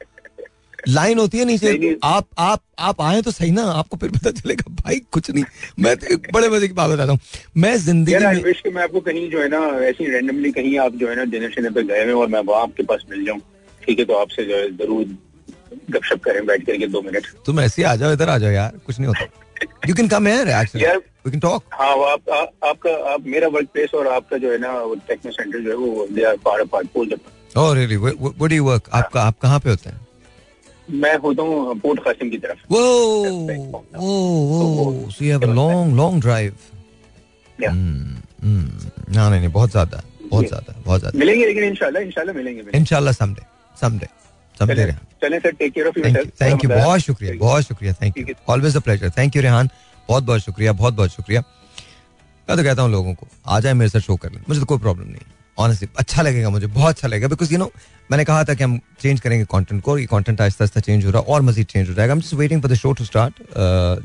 लाइन होती है नीचे। आप आप आप आए तो सही ना आपको फिर पता चलेगा भाई कुछ नहीं। मैं तो बड़े मज़े की बात बताता हूँ। मैं ज़िंदगी में विश मैं आपको कहीं जो है ना ऐसी रैंडमली कहीं आप जो है ना डिनर शिनर पे गए हुए और मैं वहाँ आपके पास मिल जाऊँ। ठीक है तो आपसे जो है ज़रूर गपशप करें बैठ करके दो मिनट। तुम ऐसे आ जाओ इधर आ जाओ यार कुछ नहीं होता। You can come here actually we can talk हाँ वो आप, आ, आपका आप मेरा वर्क प्लेस और आपका जो है ना वो टेक्नो सेंटर जो है वो they are far apart pole oh really what do you work आपका आप कहाँ पे होते हैं? मैं होता हूँ पोर्ट कासिम की तरफ़। वो वो so you have a long long drive ना नहीं नहीं बहुत ज़्यादा बहुत ज़्यादा बहुत ज़्यादा। मिलेंगे लेकिन इंशाल्लाह इंशाल्लाह मिलेंगे इंशाल्लाह समडे समडे समडे चलें sir take care of yourself thank you बहुत शुक्रिया बहुत शुक्रिया thank you always a pleasure thank you Rehan बहुत बहुत शुक्रिया बहुत बहुत शुक्रिया। मैं तो कहता हूँ लोगों को आ जाए मेरे साथ शो कर लें मुझे तो कोई प्रॉब्लम नहीं ऑनेस्टली अच्छा लगेगा मुझे बहुत अच्छा लगेगा बिकॉज़ यू नो मैंने कहा था कि हम चेंज करेंगे कंटेंट को ये कंटेंट आहिस्ता आहिस्ता चेंज हो रहा है और मजीद चेंज हो जाएगा। Just waiting for the show to start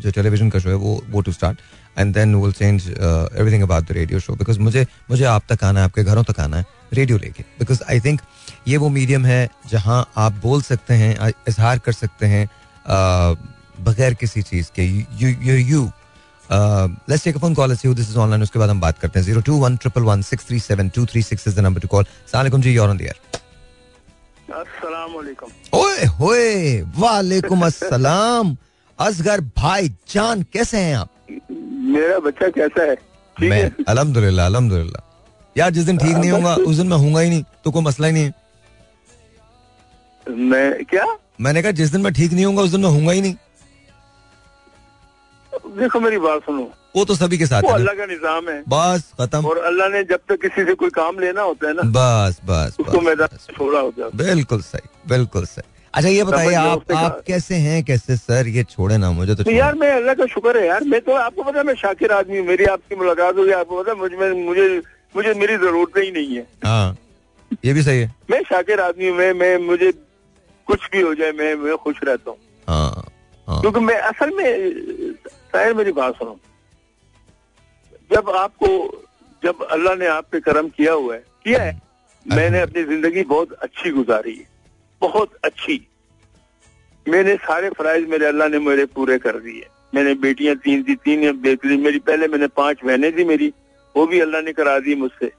जो टेलीविज़न का शो है वो वो to start and then will change everything about the radio show because मुझे मुझे आप तक आना है आपके घरों तक आना है रेडियो लेके बिकॉज़ आई थिंक ये वो मीडियम है जहाँ आप बोल सकते हैं इजहार कर सकते हैं uh, बगैर किसी चीज़ के you you let's take a phone call let's see this is online उसके बाद हम बात करते हैं 02111637236 is the ji you are on the air ओए होए वालेकुम अस्सलाम असगर भाई जान कैसे हैं आप मेरा बच्चा कैसा है? मैं अल्हम्दुलिल्लाह अल्हम्दुलिल्लाह। यार जिस दिन ठीक नहीं होगा उस दिन मैं हूँगा ही नहीं तो कोई मसला ही नहीं है। मैं क्या? मैंने कहा जिस दिन मैं ठीक नहीं होगा उस दिन मैं हूँगा ही नहीं। देखो मेरी बात सुनो। वो तो सभी के साथ वो अल्लाह का निज़ाम है। बस खत्म। और अल्लाह ने जब तक किसी से कोई काम लेना होता है ना बस बस उसको मैदान छोड़ा होता है। बिल्कुल सही बिल्कुल सही। अच्छा ये बताइए आप आप कैसे हैं कैसे सर? ये छोड़े ना मुझे तो यार मैं अल्लाह का शुक्र है यार मैं तो आपको पता मैं शाकिर आदमी हूँ मेरी आपकी मुलाकात होगी आपको पता मुझे मुझे मुझे मेरी ज़रूरत ही नहीं है। हाँ ये भी सही है। मैं शाकिर आदमी हूँ मैं मैं मुझे कुछ भी हो जाए मैं मैं खुश रहता हूँ। हाँ, हाँ। क्योंकि मैं असल में शायद मेरी बात सुनो। जब आपको, जब अल्लाह ने आप पे कर्म किया हुआ है, किया है, मैंने अपनी ज़िंदगी बहुत अच्छी गुजारी है। बहुत अच्छी। मैंने सारे फराइज मेरे अल्लाह ने मेरे पूरे कर दिए। मैंने बेटियाँ तीन थी तीन बेहतरीन मेरी, पहले मैंने पाँच बहनें थी मेरी, वो भी अल्लाह ने करा दी मुझसे।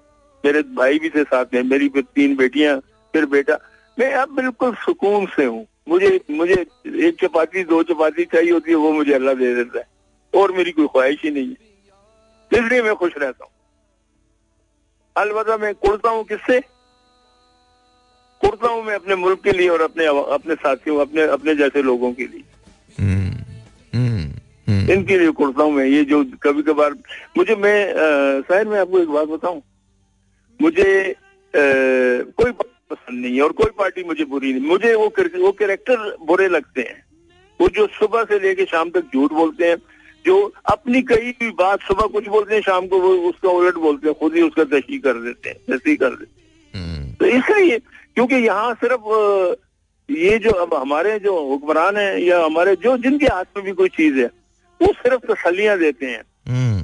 मेरे भाई भी थे साथ में, मेरी फिर तीन बेटियाँ, फिर बेटा। मैं अब बिल्कुल सुकून से हूँ। मुझे मुझे एक चपाती, दो चपाती चाहिए होती है, वो मुझे अल्लाह दे देता है। और मेरी कोई ख्वाहिश ही नहीं है। इसलिए मैं खुश रहता हूँ। अलबत् मैं कुड़ता हूँ किससे? कुड़ता हूँ मैं अपने मुल्क के लिए और अपने अपने साथियों अपने अपने जैसे लोगों के लिए। हम्म, हम्म, हम्म। इनके लिए कुड़ता हूँ मैं। ये जो कभी कभार मुझे मैं शायद मैं आपको एक बात बताऊँ। मुझे आ, कोई पसंद नहीं है और कोई पार्टी मुझे बुरी नहीं। मुझे वो वो कैरेक्टर बुरे लगते हैं। वो जो सुबह से लेके शाम तक झूठ बोलते हैं। जो अपनी कई भी बात सुबह कुछ बोलते हैं शाम को वो उसका उलट बोलते हैं खुद ही उसका तशी कर देते हैं तशी कर देते हैं हम्म। तो इसलिए क्योंकि यहाँ सिर्फ़ ये जो अब हमारे जो हुक्मरान है या हमारे जो जिनके हाथ में भी कोई चीज़ है वो सिर्फ़ तसलियाँ देते हैं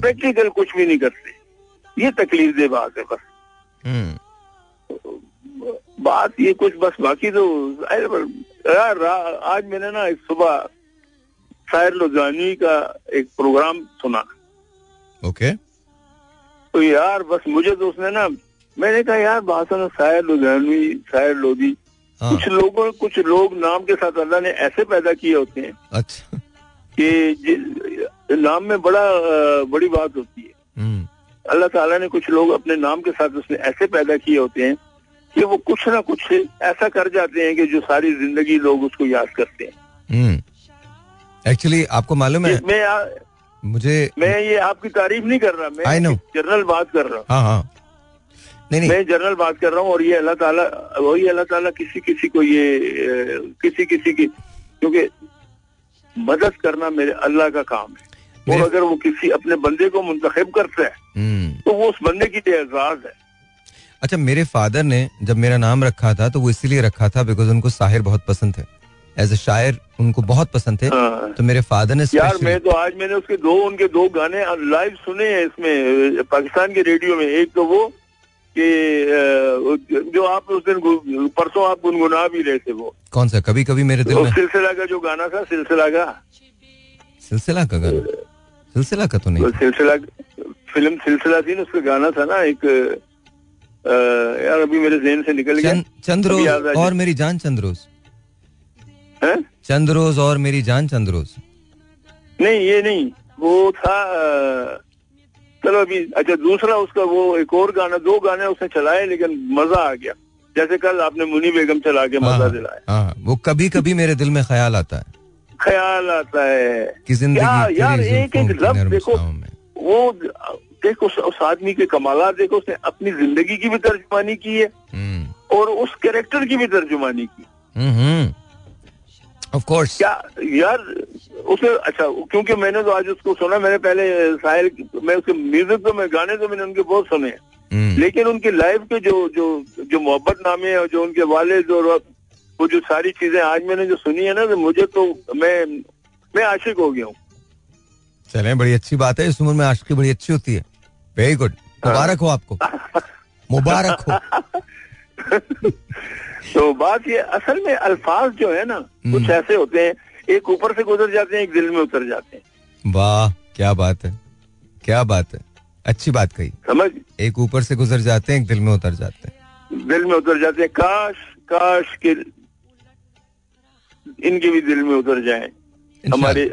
प्रैक्टिकल हम्म। कुछ भी नहीं करते ये तकलीफ़ दे बात है बस हम्म। बात ये कुछ बस बाकी तो यार आज मैंने ना सुबह शायर लुधियानी का एक प्रोग्राम सुना। ओके। तो यार बस मुझे तो उसने ना मैंने कहा यार भाषण शायर लुधियानवी शायर लोधी। हाँ। कुछ लोगों कुछ लोग नाम के साथ अल्लाह ने ऐसे पैदा किए होते हैं अच्छा। कि नाम में बड़ा बड़ी बात होती है। हम्म। अल्लाह ताला ने कुछ लोग अपने नाम के साथ उसने ऐसे पैदा किए होते हैं कि वो कुछ ना कुछ ऐसा कर जाते हैं कि जो सारी ज़िंदगी लोग उसको याद करते हैं। एक्चुअली। आपको मालूम है? मैं आ, मुझे मैं ये आपकी तारीफ़ नहीं कर रहा मैं जनरल बात कर रहा हूँ। हाँ हाँ। नहीं नहीं। मैं जनरल बात कर रहा हूँ और ये अल्लाह ताला वही अल्लाह ताला किसी किसी को ये किसी किसी की क्योंकि मदद करना मेरे अल्लाह का काम है। और अगर वो किसी अपने बंदे को मुंतखब करता है हम्म। तो वो उस बंदे की एजाज है। अच्छा मेरे फादर ने जब मेरा नाम रखा था तो वो इसीलिए रखा था बिकॉज़ उनको साहिर बहुत पसंद थे। एज ए शायर उनको बहुत पसंद थे हाँ। तो मेरे फादर ने यार मैं तो आज मैंने उसके दो उनके दो गाने लाइव सुने हैं इसमें पाकिस्तान के रेडियो में। एक तो वो कि जो आप उस दिन परसों आप गुनगुना भी रहे थे वो। कौन सा? कभी कभी मेरे दिल में। सिलसिला का जो गाना था सिलसिला का। सिलसिला का गाना? सिलसिला का तो नहीं। सिलसिला फ़िल्म सिलसिला थी ना उसका गाना था ना एक आ, यार अभी मेरे जेन से निकल गया। चंद्रोज और मेरी जान चंद्रोज चंद्रोज और मेरी जान चंद्रोज। नहीं ये नहीं। वो था चलो अभी अच्छा दूसरा उसका वो एक और गाना दो गाने उसने चलाए लेकिन मज़ा आ गया। जैसे कल आपने मुनी बेगम चला के मज़ा हाँ, दिलाया। हाँ, वो कभी कभी मेरे दिल में ख्याल आता है। ख्याल आता है। कि ज़िंदगी यार, यार एक एक लफ्ज देखो वो देखो उस आदमी के कमाल देखो उसने अपनी ज़िंदगी की भी तर्जुमानी की है। हम्म। और उस कैरेक्टर की भी तर्जुमानी की। हम्म, हम्म। ऑफ़ कोर्स क्या यार उसे अच्छा क्योंकि मैंने तो आज उसको सुना मैंने पहले साहिल मैं उसके म्यूज़िक तो मैं गाने तो मैंने उनके बहुत सुने हैं। हम्म। लेकिन उनकी लाइफ के जो जो जो मोहब्बत नामे और जो उनके वाले जो वो जो सारी चीज़ें आज मैंने जो सुनी है ना तो मुझे तो मैं मैं आशिक हो गया हूँ। चले बड़ी अच्छी बात है इस उम्र में आशिकी बड़ी अच्छी होती है। वेरी गुड मुबारक हो आपको। मुबारक हो। तो बात ये असल में अल्फाज जो है ना हम्म। कुछ ऐसे होते हैं एक ऊपर से गुजर जाते हैं एक दिल में उतर जाते हैं। वाह क्या बात है क्या बात है अच्छी बात कही। समझ? एक ऊपर से गुजर जाते हैं एक दिल में उतर जाते हैं। दिल में उतर जाते हैं काश काश के इनके भी दिल में उतर जाए। हमारे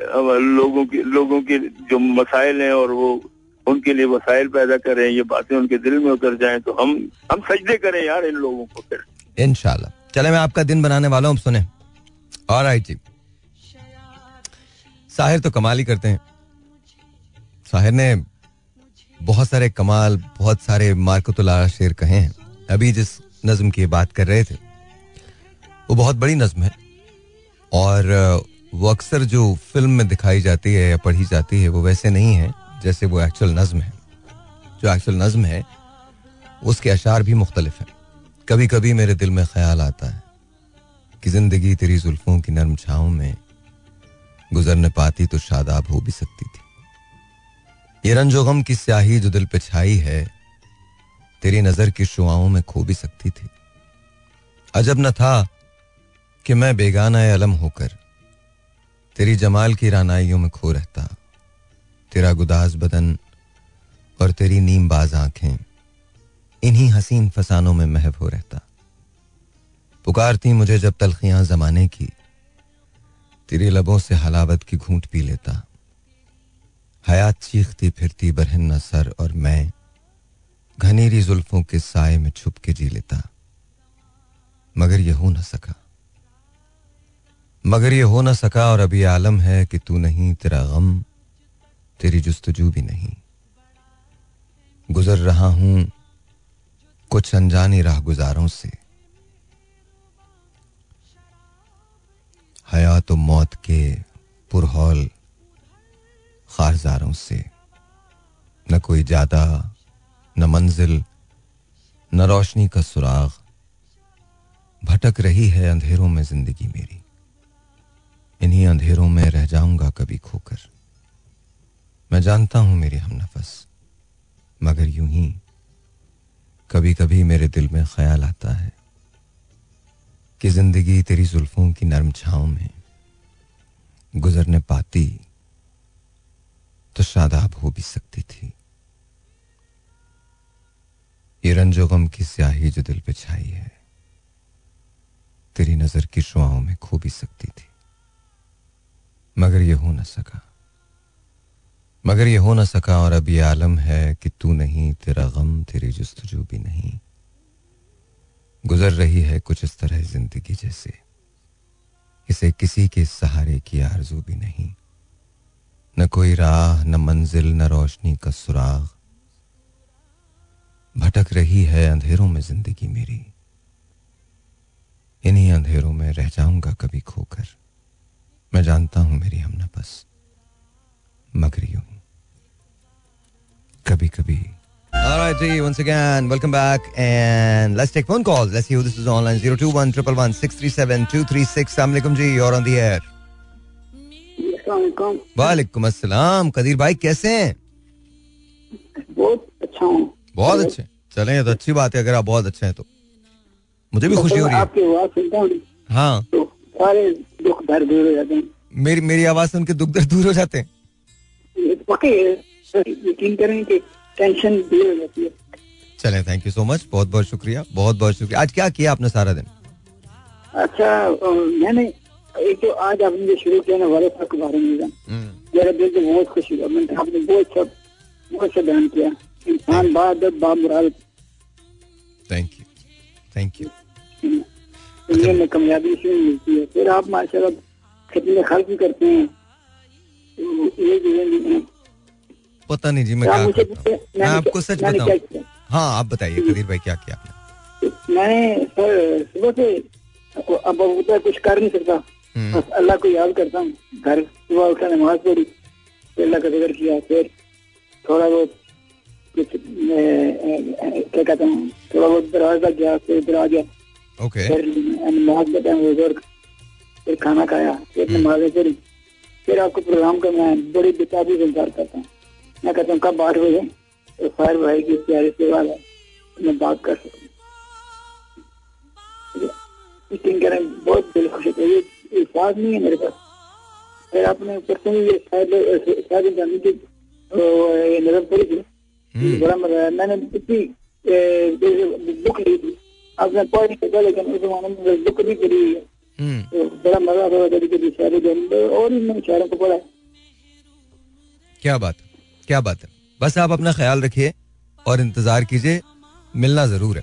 लोगों के लोगों के जो मसाइल हैं और वो उनके लिए वसाइल पैदा करें ये बातें उनके दिल में उतर जाएँ तो हम हम सजदे करें यार इन लोगों को फिर। इनशाला चले, मैं आपका दिन बनाने वाला हूँ सुने। और आई जी। साहिर तो कमाल ही करते हैं। साहिर ने बहुत सारे कमाल, बहुत सारे मार्कतुल्ला शेर कहे हैं। अभी जिस नज्म की बात कर रहे थे, वो बहुत बड़ी नज्म है। और, वो अक्सर जो फ़िल्म में दिखाई जाती है या पढ़ी जाती है, वो वैसे नहीं है, जैसे वो एक्चुअल नज्म है। जो एक्चुअल नज्म है, उसके अशार भी मुख्तलिफ़ हैं। कभी कभी मेरे दिल में ख्याल आता है कि ज़िंदगी तेरी जुल्फों की नरम छाओं में गुजरने पाती तो शादाब हो भी सकती थी। ये रंजो गम की स्याही जो दिल पे छाई है, तेरी नज़र की शुआओं में खो भी सकती थी। अजब न था कि मैं बेगाना अलम होकर तेरी जमाल की रानाइयों में खो रहता, तेरा गुदास बदन और तेरी नीम बाज आँखें इन्हीं हसीन फसानों में महव हो रहता। पुकारती मुझे जब तलखियाँ जमाने की, तेरे लबों से हलावत की घूंट पी लेता। हयात चीखती फिरती बरहन न सर और मैं घनेरी जुल्फों के साय में छुप के जी लेता। मगर यह हो न सका। मगर यह हो न सका और अभी आलम है कि तू नहीं, तेरा गम, तेरी जुस्तजू भी नहीं। गुजर रहा हूँ कुछ अनजानी राह गुजारों से हयात मौत के पुरहौल खारजारों से। न कोई ज़्यादा, न मंजिल, न रोशनी का सुराग। भटक रही है अंधेरों में ज़िंदगी मेरी। इन्हीं अंधेरों में रह जाऊँगा कभी खोकर। मैं जानता हूँ मेरी हम नफस, मगर यूँ ही कभी कभी मेरे दिल में ख्याल आता है कि ज़िंदगी तेरी जुल्फों की नरम छाओं में गुजरने पाती तो शादाब हो भी सकती थी। ये रंजो गम की स्याही जो दिल पे छाई है, तेरी नज़र की शुआओं में खो भी सकती थी, मगर ये हो न सका। मगर ये हो ना सका और अब ये आलम है कि तू नहीं, तेरा गम, तेरी जस्तजू भी नहीं। गुजर रही है कुछ इस तरह ज़िंदगी जैसे। इसे किसी के सहारे की आरज़ू भी नहीं। न कोई राह, न मंजिल, न रोशनी का सुराग। भटक रही है अंधेरों में ज़िंदगी मेरी। इन्हीं अंधेरों में रह जाऊँगा कभी खोकर। मैं जानता हूँ मेरी हम नफस मगर यूँ। कभी कभी All G, once again, welcome back. And let's take phone calls. Let's see who this is online. 021 111 637 236. Assalamualaikum, G. You're on the air. वालेकुम अस्सलाम कदीर भाई कैसे हैं बहुत अच्छा हूँ बहुत अच्छे चले तो अच्छी बात है अगर आप बहुत अच्छे हैं तो मुझे भी खुशी हो रही है आपकी आवाज़ सुनता हूँ हाँ तो सारे दुख दर्द दूर हो जाते हैं मेरी मेरी आवाज़ सुन के दुख दर्द दूर हो जाते हैं यकीन करें कि टेंशन दूर हो जाती है। चले थैंक यू सो मच बहुत बहुत शुक्रिया बहुत बहुत शुक्रिया। आज क्या किया आपने सारा दिन? अच्छा मैंने एक तो आज आपने जो शुरू किया ना वाले साहब के बारे में हम्म। मेरा दिल तो बहुत खुशी हुआ। मैंने आपने बहुत अच्छा बहुत अच्छा बयान किया। इंसान बाद बाप मुराद थैंक यू थैंक यू दुनिया में कामयाबी इसलिए मिलती है। फिर आप माशाल्लाह कितने खर्च भी करते हैं। तो ये पता नहीं जी मैं क्या करता हूँ। मैं आपको सच बताऊँ। हाँ आप बताइए कदीर भाई क्या किया आपने? मैंने सर सुबह से अब कुछ कर नहीं सकता। हम्म। बस अल्लाह को याद करता हूँ। घर सुबह उठा नमाज़ पढ़ी फिर अल्लाह का ज़िक्र किया फिर थोड़ा बहुत कुछ क्या कहता हूँ थोड़ा बहुत दरवाज़ा गया फिर इधर आ गया। फिर नमाज़ का टाइम बुज़ुर्ग फिर खाना खाया फिर हम्म। नमाज़ पढ़ी। फिर आपको प्रोग्राम का मैं बड़ी बेताबी से इंतज़ार करता हूँ। मैं कहता हूँ कब बात आठ बजे तो फायर भाई की प्यारी सेवा है। मैं बात कर सकूँ यकीन करें बहुत दिल खुश होता है। ये विश्वास नहीं है मेरे पास। फिर आपने ऊपर ये शायद शायद जानी की नज़र पड़ी थी। हम्म। बड़ा मज़ा आया। मैंने इतनी बुक ली थी। अब मैं पढ़ नहीं सकता लेकिन उस जमाने में बुक भी पढ़ी हुई है हम्म। तो बड़ा मज़ा आता था। कभी कभी शायरी और मैंने शायरों को पढ़ा क्या बात क्या बात है? बस आप अपना ख्याल रखिए और इंतज़ार कीजिए। मिलना ज़रूर है।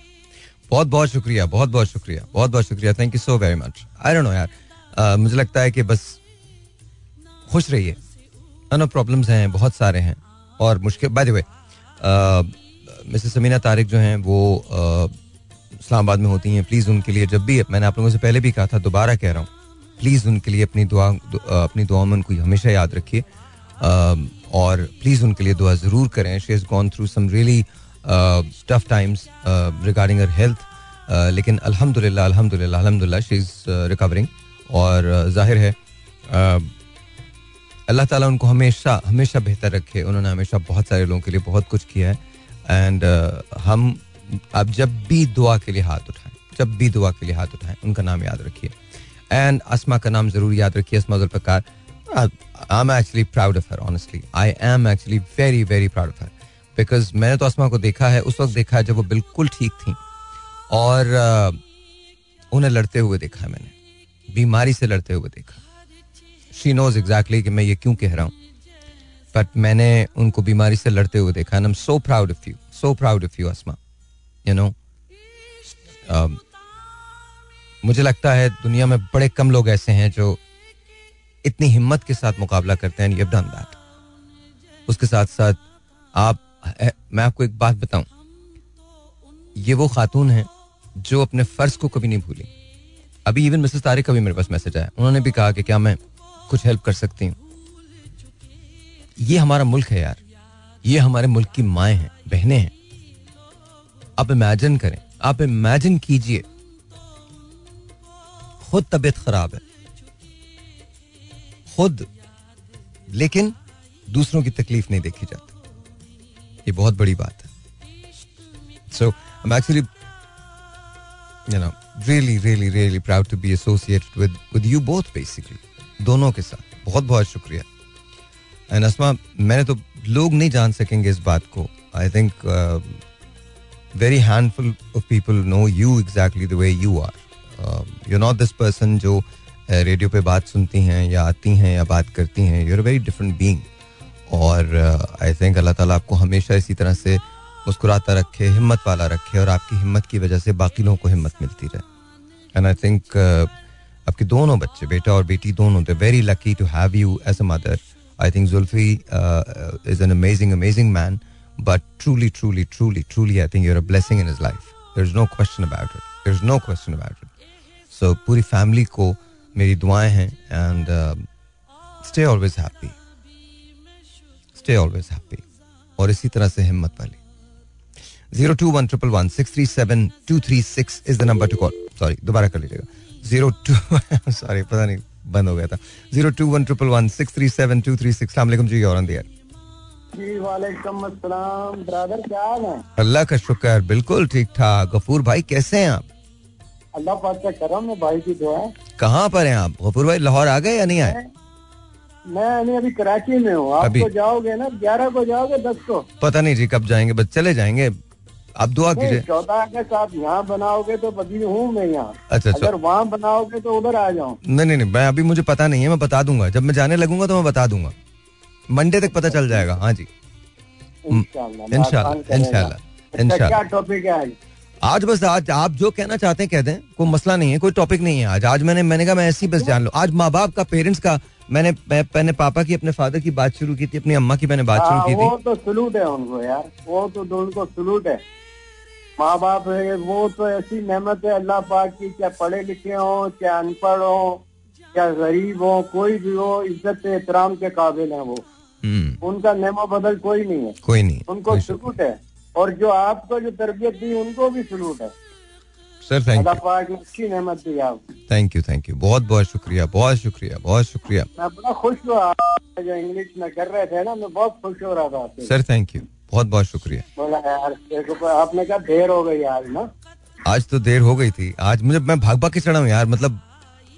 बहुत बहुत शुक्रिया, बहुत बहुत शुक्रिया, बहुत बहुत शुक्रिया। Thank you so very much I know यार। मुझे लगता है कि बस खुश रहिए। नो प्रॉब्लम्स हैं, बहुत सारे हैं। और मुश्किल by the way Mrs Samina Tariq जो हैं, वो इस्लामाबाद में होती हैं। प्लीज़ उनके लिए जब भी, मैंने आप लोगों से पहले भी कहा था, दोबारा कह रहा हूँ। प्लीज़ उनके लिए अपनी दुआ अपनी दुआ में उनको हमेशा याद रखिए। और प्लीज़ उनके लिए दुआ ज़रूर करें। She is gone through some really tough times regarding her health लेकिन अल्हम्दुलिल्लाह अल्हम्दुलिल्लाह अल्हम्दुलिल्लाह शी इज़ रिकवरिंग और ज़ाहिर है अल्लाह ताला उनको हमेशा हमेशा बेहतर रखे। उन्होंने हमेशा बहुत सारे लोगों के लिए बहुत कुछ किया है। एंड हम अब जब भी दुआ के लिए हाथ उठाएँ, जब भी दुआ के लिए हाथ उठाएँ, उनका नाम याद रखिए। एंड असमा का नाम ज़रूर याद रखिए Asma Zulfiqar I am actually proud of her honestly I am actually very very proud of her because मैंने तो असमा को देखा है उस वक्त देखा है जब वो बिल्कुल ठीक थी। और uh, उन्हें लड़ते हुए देखा है मैंने। बीमारी से लड़ते हुए देखा। शी नोज़ एग्जैक्टली कि मैं ये क्यों कह रहा हूँ। बट मैंने उनको बीमारी से लड़ते हुए देखा and am so proud of you so proud of you Asma you know मुझे लगता है दुनिया में बड़े कम लोग ऐसे हैं जो इतनी हिम्मत के साथ मुकाबला करते हैं यू डन दैट उसके साथ साथ आप मैं आपको एक बात बताऊँ। ये वो खातून है जो अपने फ़र्ज़ को कभी नहीं भूली। अभी इवन मिसेस तारिक का भी मेरे पास मैसेज आया। उन्होंने भी कहा कि क्या मैं कुछ हेल्प कर सकती हूँ। ये हमारा मुल्क है यार। ये हमारे मुल्क की माए हैं, बहनें हैं। आप इमेजिन करें, आप इमेजिन कीजिए। खुद तबीयत खराब है। खुद, लेकिन दूसरों की तकलीफ़ नहीं देखी जाती। ये बहुत बड़ी बात है। So I am actually you know really really really proud to be associated with with you both basically दोनों के साथ। बहुत बहुत शुक्रिया। एंड असमा मैंने तो लोग नहीं जान सकेंगे इस बात को। I think very handful of people know you exactly the way you are you not this person जो रेडियो पे बात सुनती हैं या आती हैं या बात करती हैं यूर वेरी डिफरेंट बींग और आई थिंक अल्लाह ताला आपको हमेशा इसी तरह से मुस्कुराता रखे, हिम्मत वाला रखे और आपकी हिम्मत की वजह से बाकी लोगों को हिम्मत मिलती रहे। एंड आई थिंक आपके दोनों बच्चे, बेटा और बेटी दोनों they very lucky to have you as a mother I think Zulfi is an amazing amazing man but truly truly truly truly I think you're a blessing in his life there is no question about it there is no question about it so पूरी family को मेरी दुआएँ हैं and stay always happy stay always happy और इसी तरह से हिम्मत वाली। Zero two one triple one six three seven two three six is the number to call sorry दोबारा कर लीजिएगा। ज़ीरो टू सॉरी पता नहीं बंद हो गया था। Zero two one triple one six three seven two three six. जी और दिया ब्रदर क्या हाल है? अल्लाह का शुक्र बिल्कुल ठीक ठाक। गफूर भाई कैसे हैं आप? अल्लाह पाक का करम है भाई की दुआ कहाँ पर हैं आप? गफूर भाई लाहौर आ गए या नहीं आए? मैं अभी कराची में हूँ। आप तो जाओगे ना ग्यारह को जाओगे दस को। पता नहीं जी कब जाएँगे बस चले जाएँगे। आप दुआ कीजिए। चौदह अगस्त आप यहाँ बनाओगे तो बदी हूँ मैं यहाँ। अच्छा, अच्छा। अगर वहाँ बनाओगे तो उधर आ जाऊँ। नहीं नहीं नहीं मैं अभी मुझे पता नहीं है मैं बता दूँगा। जब मैं जाने लगूँगा तो मैं बता दूँगा। मंडे तक पता चल जाएगा। हाँ जी। इनशाला इनशाला इनशाला क्या टॉपिक है आज बस आज आप जो कहना चाहते हैं कह दें कोई मसला नहीं है कोई टॉपिक नहीं है आज। आज मैंने मैंने कहा मैं ऐसी बस जान लो। आज माँ बाप का पेरेंट्स का मैंने मैंने पापा की अपने फादर की बात शुरू की थी अपनी अम्मा की मैंने बात शुरू हाँ, की थी। वो तो सलूट है उनको यार वो तो उनको सलूट है। माँ बाप वो तो ऐसी नेमत है अल्लाह पाक की चाहे पढ़े लिखे हो चाहे अनपढ़ हो या गरीब हो कोई भी हो इज़्ज़त एहतराम के काबिल है वो। हम्म। उनका नेमो बदल कोई नहीं है। कोई नहीं उनको सलूट है। और जो आपको जो तरबियत दी उनको भी सलूट है। सर थैंक यू अच्छी नेमत दी आप। थैंक यू थैंक यू बहुत बहुत शुक्रिया बहुत शुक्रिया बहुत शुक्रिया। मैं बड़ा खुश हुआ जो इंग्लिश में कर रहे थे ना मैं बहुत खुश हो रहा था सर थैंक यू बहुत बहुत शुक्रिया। बोला यार आपने कहा देर हो गई आज ना? आज तो देर हो गई थी। आज मुझे मैं भाग भाग के चढ़ा हूँ यार मतलब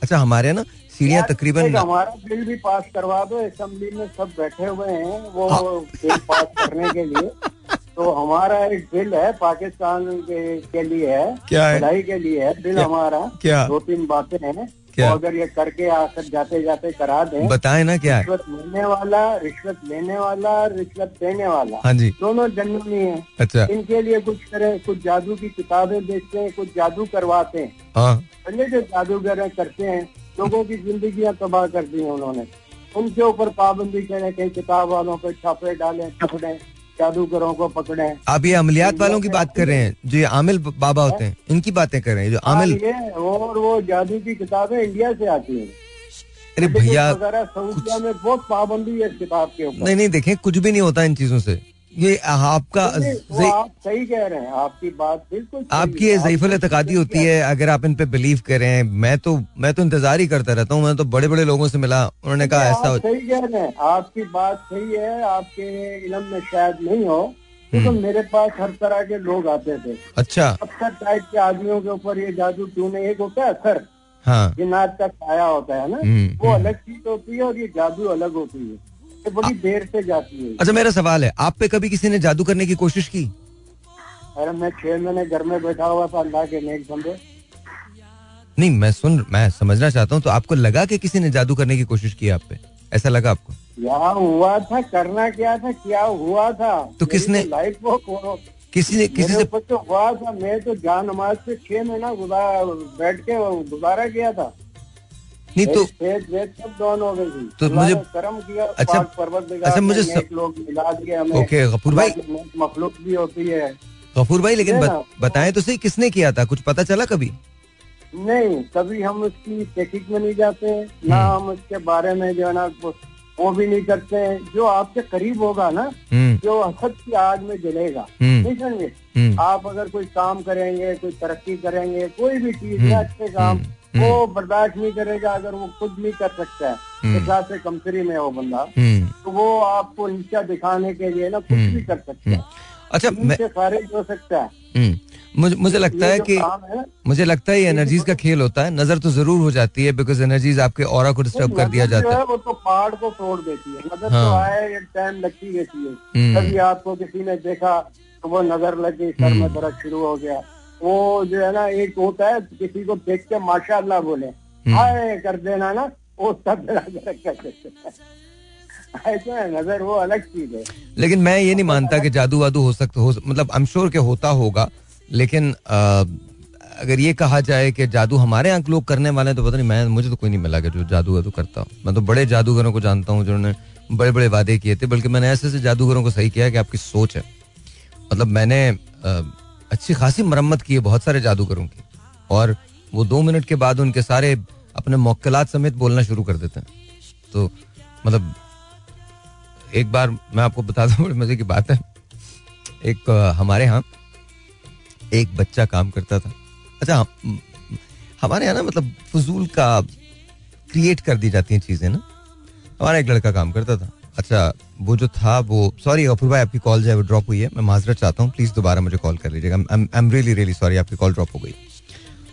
अच्छा हमारे ना सीढ़ियाँ तकरीबन हमारा बिल भी पास करवा दो असेंबली में सब बैठे हुए हैं वो बिल हाँ। पास करने के लिए। तो हमारा एक बिल है पाकिस्तान के, के लिए है क्या है? के लिए है बिल क्या? हमारा। क्या? दो तीन बातें हैं। क्या? तो अगर ये करके आकर जाते जाते करा दें बताए ना क्या रिश्वत लेने वाला रिश्वत लेने वाला रिश्वत देने वाला। हाँ जी। दोनों जन्मी है। अच्छा। इनके लिए कुछ करें कुछ जादू की किताबें बेचते हैं कुछ जादू करवाते हैं। हाँ। पहले जो जादूगर करते हैं लोगों की ज़िंदगी तबाह कर दी है उन्होंने। उनके ऊपर पाबंदी करें कहीं किताब वालों पर छापे डालें छपड़े। जादूगरों को पकड़े। आप ये अमलियात वालों की बात कर रहे हैं जो ये आमिल बाबा होते हैं इनकी बातें कर रहे हैं जो हाँ, आमिल और वो जादू की किताबें इंडिया से आती है। अरे भैया में बहुत पाबंदी है किताब के ऊपर। नहीं नहीं देखें कुछ भी नहीं होता इन चीज़ों से। ये आपका आप सही कह रहे हैं आपकी बात बिल्कुल आपकी ये जईफल एतकादी होती है अगर आप इन पे बिलीव करें मैं तो मैं तो इंतज़ार ही करता रहता हूँ मैं तो बड़े बड़े लोगों से मिला उन्होंने कहा ऐसा हो सही कह रहे हैं आपकी बात सही है आपके इलम में शायद नहीं हो तो। मेरे पास हर तरह के लोग आते थे। अच्छा। अक्सर टाइप के आदमियों के ऊपर ये जादू क्यों नहीं एक होता है असर। हाँ। जिन्नात का छाया होता है ना हम्म, वो हम्म। अलग चीज़ होती है और ये जादू अलग होती है। बड़ी देर से जाती है। अच्छा मेरा सवाल है आप पे कभी किसी ने जादू करने की कोशिश की? अरे मैं छह महीने घर में बैठा हुआ था अल्लाह के नेक बंदे। नहीं मैं सुन मैं समझना चाहता हूँ तो आपको लगा कि किसी ने जादू करने की कोशिश की आप पे? ऐसा लगा आपको? यहाँ हुआ था करना क्या था क्या हुआ था? तो किसने लाइफ वो किसी ने किसी से तो हुआ था मैं तो जान नमाज़ से छह महीना गुजार बैठ के गुजारा किया था। नहीं तो तो मुझे कर्म किया अच्छा अच्छा मुझे लोग मिला दिए हमें ओके गफूर भाई। मखलूक भी होती है। गफूर भाई लेकिन बताएँ तो सही किसने किया था? कुछ पता चला कभी? नहीं कभी हम उसकी टेकिक में नहीं जाते ना हम्म। हम उसके बारे में जो है ना वो भी नहीं करते। हैं जो आपके करीब होगा ना हम्म। जो हसद की आग में जलेगा हम्म। नहीं समझे? आप अगर कोई काम करेंगे कोई तरक्की करेंगे कोई भी चीज़ है अच्छे काम वो बर्दाश्त नहीं करेगा अगर वो खुद नहीं कर सकता है हम्म। से कमसरी में वो बंदा। हम्म। तो वो आपको नीचा दिखाने के लिए ना कुछ भी कर सकते हैं। अच्छा मैं खारिज हो सकता है। मुझे मुझे लगता है कि है, मुझे लगता है ये एनर्जीज का खेल होता है। नज़र तो ज़रूर हो जाती है बिकॉज़ एनर्जीज आपके और को डिस्टर्ब कर दिया जाता है वो तो पहाड़ को तोड़ देती है। नज़र तो हाँ। तो आए टाइम लगती रहती है। कभी आपको किसी ने देखा तो वो नज़र लगी सर में दर्द शुरू हो गया। वो जो है ना एक होता है किसी को देख के माशाल्लाह बोले। हाय कर देना ना वो सब ऐसा नज़र वो अलग चीज़ है। लेकिन मैं ये नहीं मानता कि जादू वादू हो सकता हो मतलब आई एम श्योर के होता होगा लेकिन आ, अगर ये कहा जाए कि जादू हमारे यहाँ लोग करने वाले हैं तो पता नहीं मैं मुझे तो कोई नहीं मिला कि जो जादू वादू करता हूँ। मैं तो बड़े जादूगरों को जानता हूँ जिन्होंने बड़े बड़े वादे किए थे बल्कि मैंने ऐसे ऐसे जादूगरों को सही किया कि आपकी सोच है। मतलब मैंने अच्छी खासी मरम्मत की है, बहुत सारे जादूगरों की। और वो दो मिनट के बाद उनके सारे अपने मौकलात समेत बोलना शुरू कर देते हैं। तो मतलब एक बार मैं आपको बता दूँ, बड़े मज़े की बात है। एक, हमारे यहाँ एक बच्चा काम करता था। अच्छा हमारे यहाँ ना मतलब फजूल का क्रिएट कर दी जाती हैं चीज़ें ना। हमारा एक लड़का काम करता था। अच्छा वो जो था वो सॉरी अफुर भाई आपकी कॉल जो है वो ड्रॉप हुई है। मैं माजरत चाहता हूँ प्लीज़ दोबारा मुझे कॉल कर लीजिएगा। I am really really sorry आपकी कॉल ड्रॉप हो गई।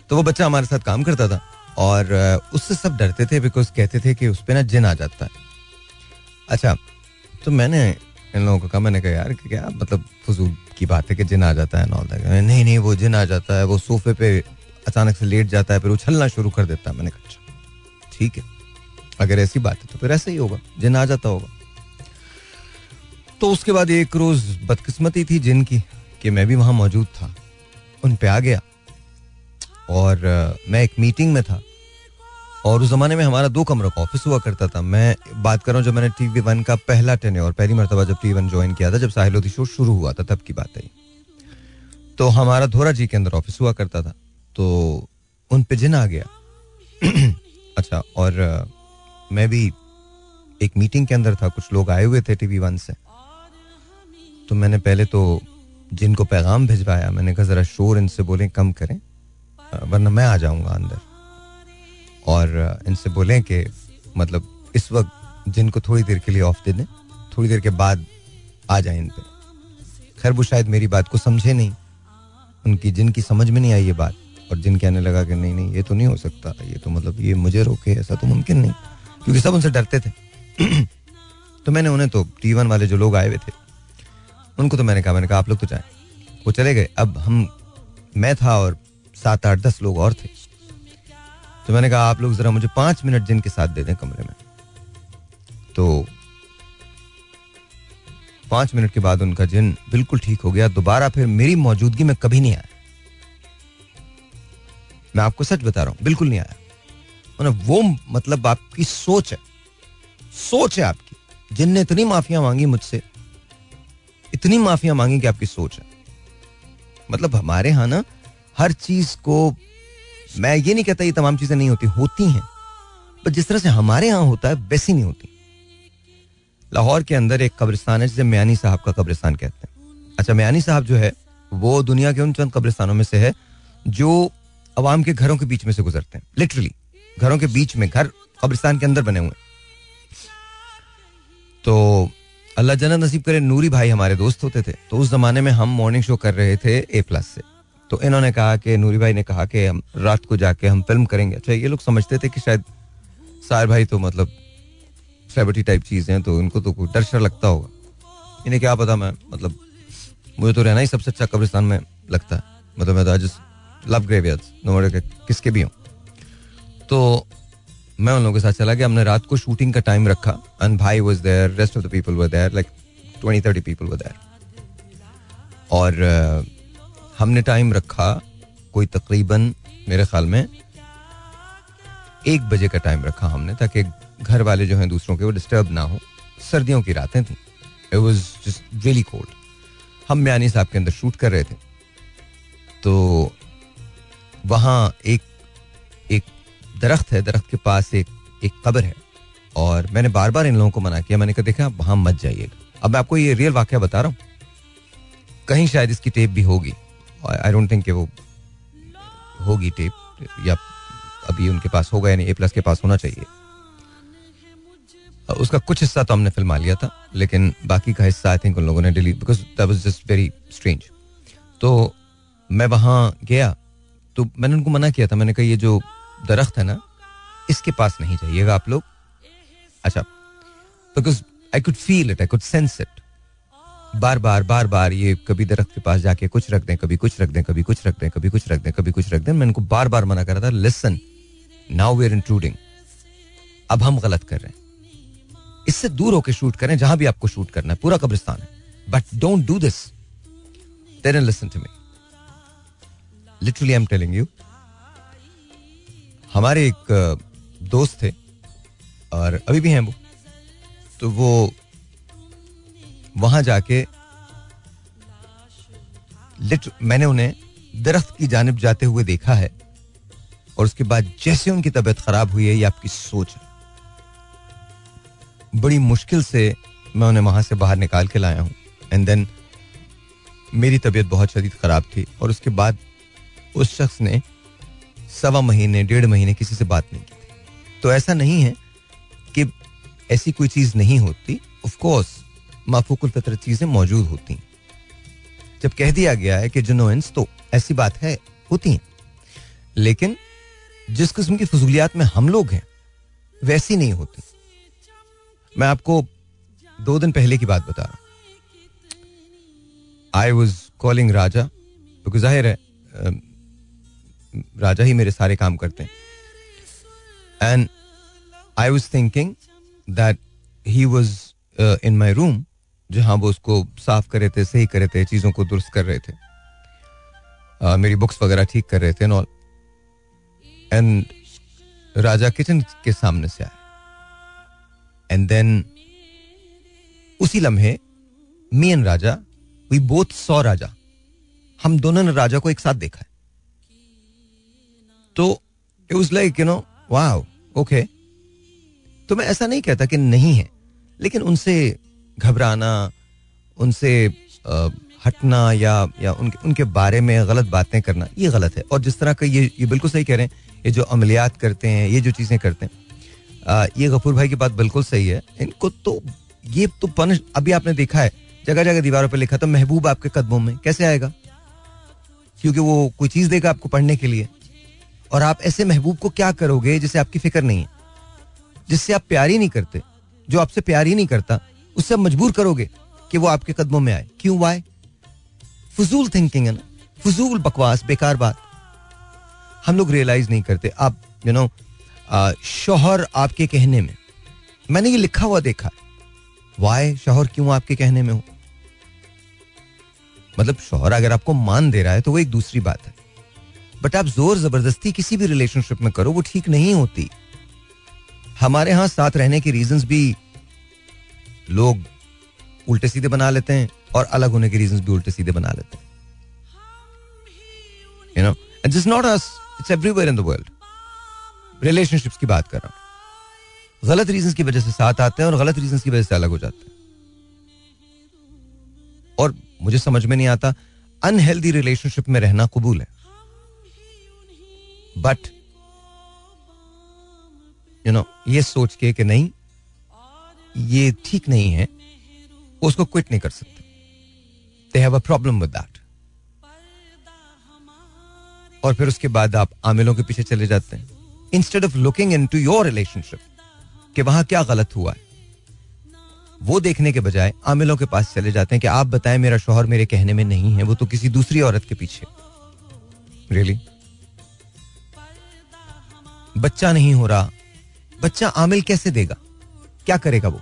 तो वो बच्चा हमारे साथ काम करता था और उससे सब डरते थे बिकॉज़ कहते थे कि उस पर ना जिन आ जाता है। अच्छा तो मैंने इन लोगों को कहा मैंने कहा यार क्या मतलब फजूल की बात है कि जिन आ जाता है नॉल नहीं नहीं वो जिन आ जाता है वो सोफे पे अचानक से लेट जाता है फिर उछलना शुरू कर देता है। मैंने कहा अच्छा, ठीक है अगर ऐसी बात है तो फिर ऐसा ही होगा जिन आ जाता होगा। तो उसके बाद एक रोज बदकिस्मती थी जिन की मैं भी वहाँ मौजूद था। उन पे आ गया। और मैं एक मीटिंग में था। और उस जमाने में हमारा दो कमरों का ऑफ़िस हुआ करता था। मैं बात कर रहा हूँ, जब मैंने टी वी वन का पहला टेन और पहली मरतबा जब टीवी वन ज्वाइन किया था, जब साहिलोदी शो शुरू हुआ था, तब की बात है। तो हमारा धोरा जी के अंदर ऑफ़िस हुआ करता था। तो उन पे जिन आ गया। अच्छा और मैं भी एक मीटिंग के अंदर था। कुछ लोग आए हुए थे टीवी वन से। तो मैंने पहले तो जिनको पैगाम भिजवाया, मैंने कहा, जरा शोर इनसे बोले, कम करें वरना मैं आ जाऊँगा अंदर। और इनसे बोलें कि मतलब इस वक्त जिनको थोड़ी देर के लिए ऑफ़ दे दें, थोड़ी देर के बाद आ जाए इन पर खैर, वो शायद मेरी बात को समझे नहीं। उनकी, जिनकी समझ में नहीं आई ये बात, और जिन कहने लगा कि नहीं नहीं, ये तो नहीं हो सकता, ये तो मतलब ये मुझे रोके, ऐसा तो मुमकिन नहीं, क्योंकि सब उनसे डरते थे। तो मैंने उन्हें तो टी वाले जो लोग आए हुए थे उनको तो मैंने कहा मैंने कहा, आप लोग तो जाए। वो चले गए। अब हम, मैं था और सात आठ दस लोग और थे। तो मैंने कहा, आप लोग जरा मुझे पाँच मिनट जिनके साथ दे दें कमरे में। तो पाँच मिनट के बाद उनका जिन बिल्कुल ठीक हो गया। दोबारा फिर मेरी मौजूदगी में कभी नहीं आया। मैं आपको सच बता रहा हूँ, बिल्कुल नहीं आया। वो मतलब आपकी सोच है सोच है आपकी। जिनने इतनी माफिया मांगी मुझसे इतनी माफिया मांगी कि आपकी सोच है। मतलब हमारे यहाँ ना, हर चीज़ को, मैं ये नहीं कहता ये तमाम चीज़ें नहीं होती होती हैं। पर जिस तरह से हमारे यहाँ होता है, वैसी नहीं होती। लाहौर के अंदर एक कब्रिस्तान है, जिसे म्यानी साहब का कब्रिस्तान कहते हैं। अच्छा म्यानी साहब जो है, वो दुनिया के उन चंद कब्रिस्तानों में से है, जो अवाम के घरों के बीच में से गुजरते हैं। लिटरली घरों के बीच में, घर कब्रिस्तान के अंदर बने हुए तो अल्लाह जन्नत नसीब करे नूरी भाई हमारे दोस्त होते थे। तो उस जमाने में हम मॉर्निंग शो कर रहे थे ए प्लस से। तो इन्होंने कहा कि, नूरी भाई ने कहा कि हम रात को जाके हम फ़िल्म करेंगे। अच्छा ये लोग समझते थे कि शायद सार भाई तो मतलब सेलिब्रिटी टाइप चीज़ हैं तो इनको तो कोई डर शर लगता होगा। इन्हें क्या पता मैं मतलब मुझे तो रहना ही सबसे अच्छा कब्रिस्तान में लगता। है मतलब मैं तो आज लव ग्रेवियर्स नो किसके भी हूँ। तो मैं उन लोगों के साथ चला गया। हमने रात को शूटिंग का टाइम रखा। एंड भाई was there rest of the people were there like twenty thirty people were there और हमने टाइम रखा कोई तकरीबन, मेरे ख्याल में, एक बजे का टाइम रखा हमने, ताकि घर वाले जो हैं दूसरों के, वो डिस्टर्ब ना हो। सर्दियों की रातें थी। It was just really cold हम म्यानी साहब के अंदर शूट कर रहे थे। तो वहाँ एक एक दरख्त है, दरख्त के पास एक एक कब्र है। और मैंने बार बार इन लोगों को मना किया, मैंने कहा, देखा आप वहाँ मत जाइएगा। अब मैं आपको ये रियल वाक्य बता रहा हूँ। कहीं शायद इसकी टेप भी होगी। आई डोंट थिंक वो होगी टेप या अभी उनके पास होगा, यानी ए प्लस के पास होना चाहिए। उसका कुछ हिस्सा तो हमने फिल्मा लिया था, लेकिन बाकी का हिस्सा आई थिंक उन लोगों ने delete because that was just very strange तो मैं वहाँ गया तो मैंने उनको मना किया था। मैंने कहा, ये जो दरख्त है ना, इसके पास नहीं जाइएगा आप लोग। अच्छा because I could feel it I could sense it बार बार बार बार ये कभी दरख्त के पास जाके कुछ रख दें, कभी कुछ रख दें, कभी कुछ रख दें, कभी कुछ रख दें, कभी कुछ रख दें। मैं इनको बार बार मना कर रहा था listen now we are intruding अब हम गलत कर रहे हैं। इससे दूर होकर शूट करें, जहाँ भी आपको शूट करना है, पूरा कब्रिस्तान है। But don't do this listen to me literally I am telling you हमारे एक दोस्त थे, और अभी भी हैं वो। तो वो वहाँ जाके लिट, मैंने उन्हें दरख्त की जानब जाते हुए देखा है, और उसके बाद जैसे उनकी तबीयत खराब हुई है, ये आपकी सोच है। बड़ी मुश्किल से मैं उन्हें वहाँ से बाहर निकाल के लाया हूँ। एंड देन मेरी तबीयत बहुत शदीद खराब थी, और उसके बाद उस शख्स ने सवा महीने, डेढ़ महीने किसी से बात नहीं की थी। तो ऐसा नहीं है कि ऐसी कोई चीज़ नहीं होती। ऑफकोर्स माफूकुल फितर चीज़ें मौजूद होती हैं। जब कह दिया गया है कि जुनोइंस तो ऐसी बात है, होती हैं। लेकिन जिस किस्म की फजूलियात में हम लोग हैं, वैसी नहीं होती। मैं आपको दो दिन पहले की बात बता रहा हूँ। आई वॉज़ कॉलिंग राजा क्योंकि ज़ाहिर है राजा ही मेरे सारे काम करते हैं। And I was thinking that he was in my room जहाँ वो उसको साफ़ कर रहे थे सही कर रहे थे चीज़ों को दुरुस्त कर रहे थे। Uh, मेरी बुक्स वगैरह ठीक कर रहे थे नॉल एंड राजा किचन के सामने से आए एंड देन उसी लम्हे me and Raja we both saw Raja. हम दोनों ने राजा को एक साथ देखा है। तो it was like you know wow okay तो मैं ऐसा नहीं कहता कि नहीं है लेकिन उनसे घबराना उनसे हटना या या उनके उनके बारे में गलत बातें करना ये गलत है। और जिस तरह का ये ये बिल्कुल सही कह रहे हैं ये जो अमलियात करते हैं ये जो चीज़ें करते हैं आ, ये गफूर भाई की बात बिल्कुल सही है। इनको तो ये तो पनिश अभी आपने देखा है जगह जगह दीवारों पर लिखा था महबूब आपके कदमों में कैसे आएगा? क्योंकि वो कोई चीज़ देगा आपको पढ़ने के लिए। और आप ऐसे महबूब को क्या करोगे जिसे आपकी फ़िक्र नहीं है? जिससे आप प्यार ही नहीं करते, जो आपसे प्यार ही नहीं करता, उससे आप मजबूर करोगे कि वो आपके कदमों में आए। क्यों वाए फजूल थिंकिंग है ना। फजूल बकवास, बेकार बात। हम लोग रियलाइज़ नहीं करते। आप यू नो शोहर आपके कहने में। मैंने ये लिखा हुआ देखा। वाय शोहर क्यों आपके कहने में हो? मतलब शोहर अगर आपको मान दे रहा है तो वो एक दूसरी बात है। बट आप ज़ोर ज़बरदस्ती किसी भी रिलेशनशिप में करो, वो ठीक नहीं होती। हमारे यहाँ साथ रहने के रीजन भी लोग उल्टे सीधे बना लेते हैं और अलग होने के रीजन भी उल्टे सीधे बना लेते हैं। You know it's not us it's everywhere in the world relationships की बात कर रहा हूँ। गलत रीजन की वजह से साथ आते हैं और गलत रीजन की वजह से अलग हो जाते हैं। और मुझे समझ में नहीं आता अनहेल्दी रिलेशनशिप में रहना कबूल है। बट यू नो ये सोच के कि नहीं, ये ठीक नहीं है, उसको क्विट नहीं कर सकते। They have a problem with that और फिर उसके बाद आप आमिलों के पीछे चले जाते हैं। Instead of looking into your relationship कि वहाँ क्या गलत हुआ है, वो देखने के बजाय आमिलों के पास चले जाते हैं कि आप बताएँ मेरा शोहर मेरे कहने में नहीं है, वो तो किसी दूसरी औरत के पीछे। Really really? बच्चा नहीं हो रहा, बच्चा आमिल कैसे देगा? क्या करेगा वो?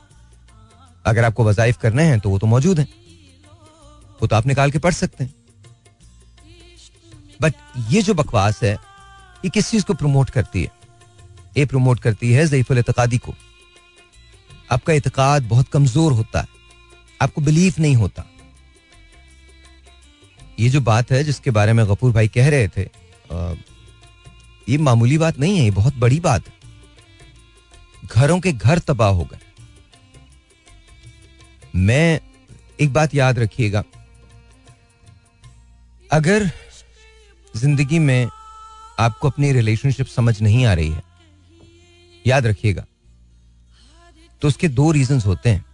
अगर आपको वजाइफ करने हैं तो वो तो मौजूद है। वो तो आप निकाल के पढ़ सकते हैं। बट ये जो बकवास है, ये किस चीज़ को प्रमोट करती है? ये प्रमोट करती है जईफुल एतकादी को। आपका एतकाद बहुत कमज़ोर होता है। आपको बिलीव नहीं होता। ये जो बात है जिसके बारे में गफूर भाई कह रहे थे ये मामूली बात नहीं है, ये बहुत बड़ी बात। घरों के घर तबाह हो गए। मैं एक बात याद रखिएगा। अगर ज़िंदगी में आपको अपनी रिलेशनशिप समझ नहीं आ रही है, याद रखिएगा। तो उसके दो रीजन होते हैं।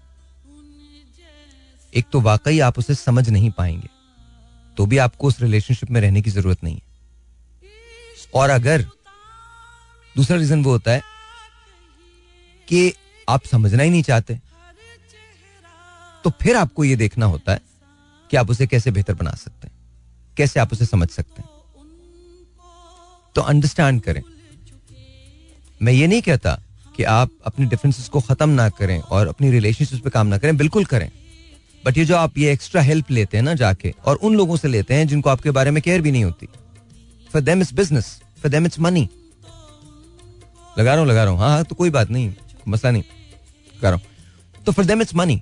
एक तो वाकई आप उसे समझ नहीं पाएँगे तो भी आपको उस रिलेशनशिप में रहने की ज़रूरत नहीं है। और अगर दूसरा रीजन वो होता है कि आप समझना ही नहीं चाहते तो फिर आपको यह देखना होता है कि आप उसे कैसे बेहतर बना सकते हैं, कैसे आप उसे समझ सकते हैं। तो अंडरस्टैंड करें। मैं ये नहीं कहता कि आप अपने डिफरेंसेस को खत्म ना करें और अपनी रिलेशनशिप पे काम ना करें, बिल्कुल करें। बट ये जो आप ये एक्स्ट्रा हेल्प लेते हैं ना जाके और उन लोगों से लेते हैं जिनको आपके बारे में केयर भी नहीं होती। For them it's business for them it's money लगा रहा हूँ, लगा रहा हूँ। हाँ हाँ तो कोई बात नहीं, मसला नहीं। लगा रहा हूँ। तो फॉर देम इट्स मनी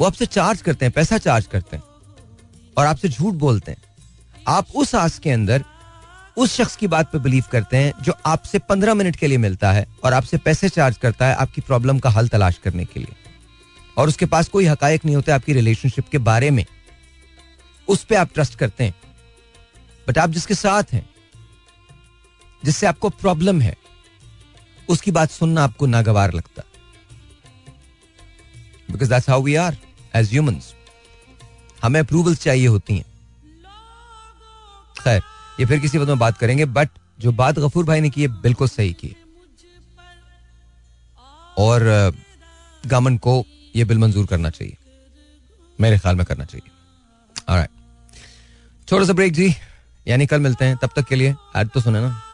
वो आपसे चार्ज करते हैं, पैसा चार्ज करते हैं। और आपसे झूठ बोलते हैं। आप उस आस के अंदर, उस शख्स की बात पे बिलीव करते हैं, जो आपसे पंद्रह मिनट के लिए मिलता है और आपसे पैसे चार्ज करता है आपकी प्रॉब्लम का हल तलाश करने के लिए। और उसके पास कोई हकायक नहीं होता आपकी रिलेशनशिप के बारे में। उस पर आप ट्रस्ट करते हैं। बट आप जिसके साथ हैं जिससे आपको प्रॉब्लम है, उसकी बात सुनना आपको नागवार लगता। Because that's how we are as humans हमें अप्रूवल चाहिए होती हैं। खैर, ये फिर किसी वक्त में बात करेंगे बट जो बात गफूर भाई ने की है, बिल्कुल सही की और गवर्नमेंट को यह बिल मंजूर करना चाहिए। मेरे ख्याल में करना चाहिए। छोटा सा ब्रेक जी। यानी कल मिलते हैं। तब तक के लिए, आज तो सुने ना।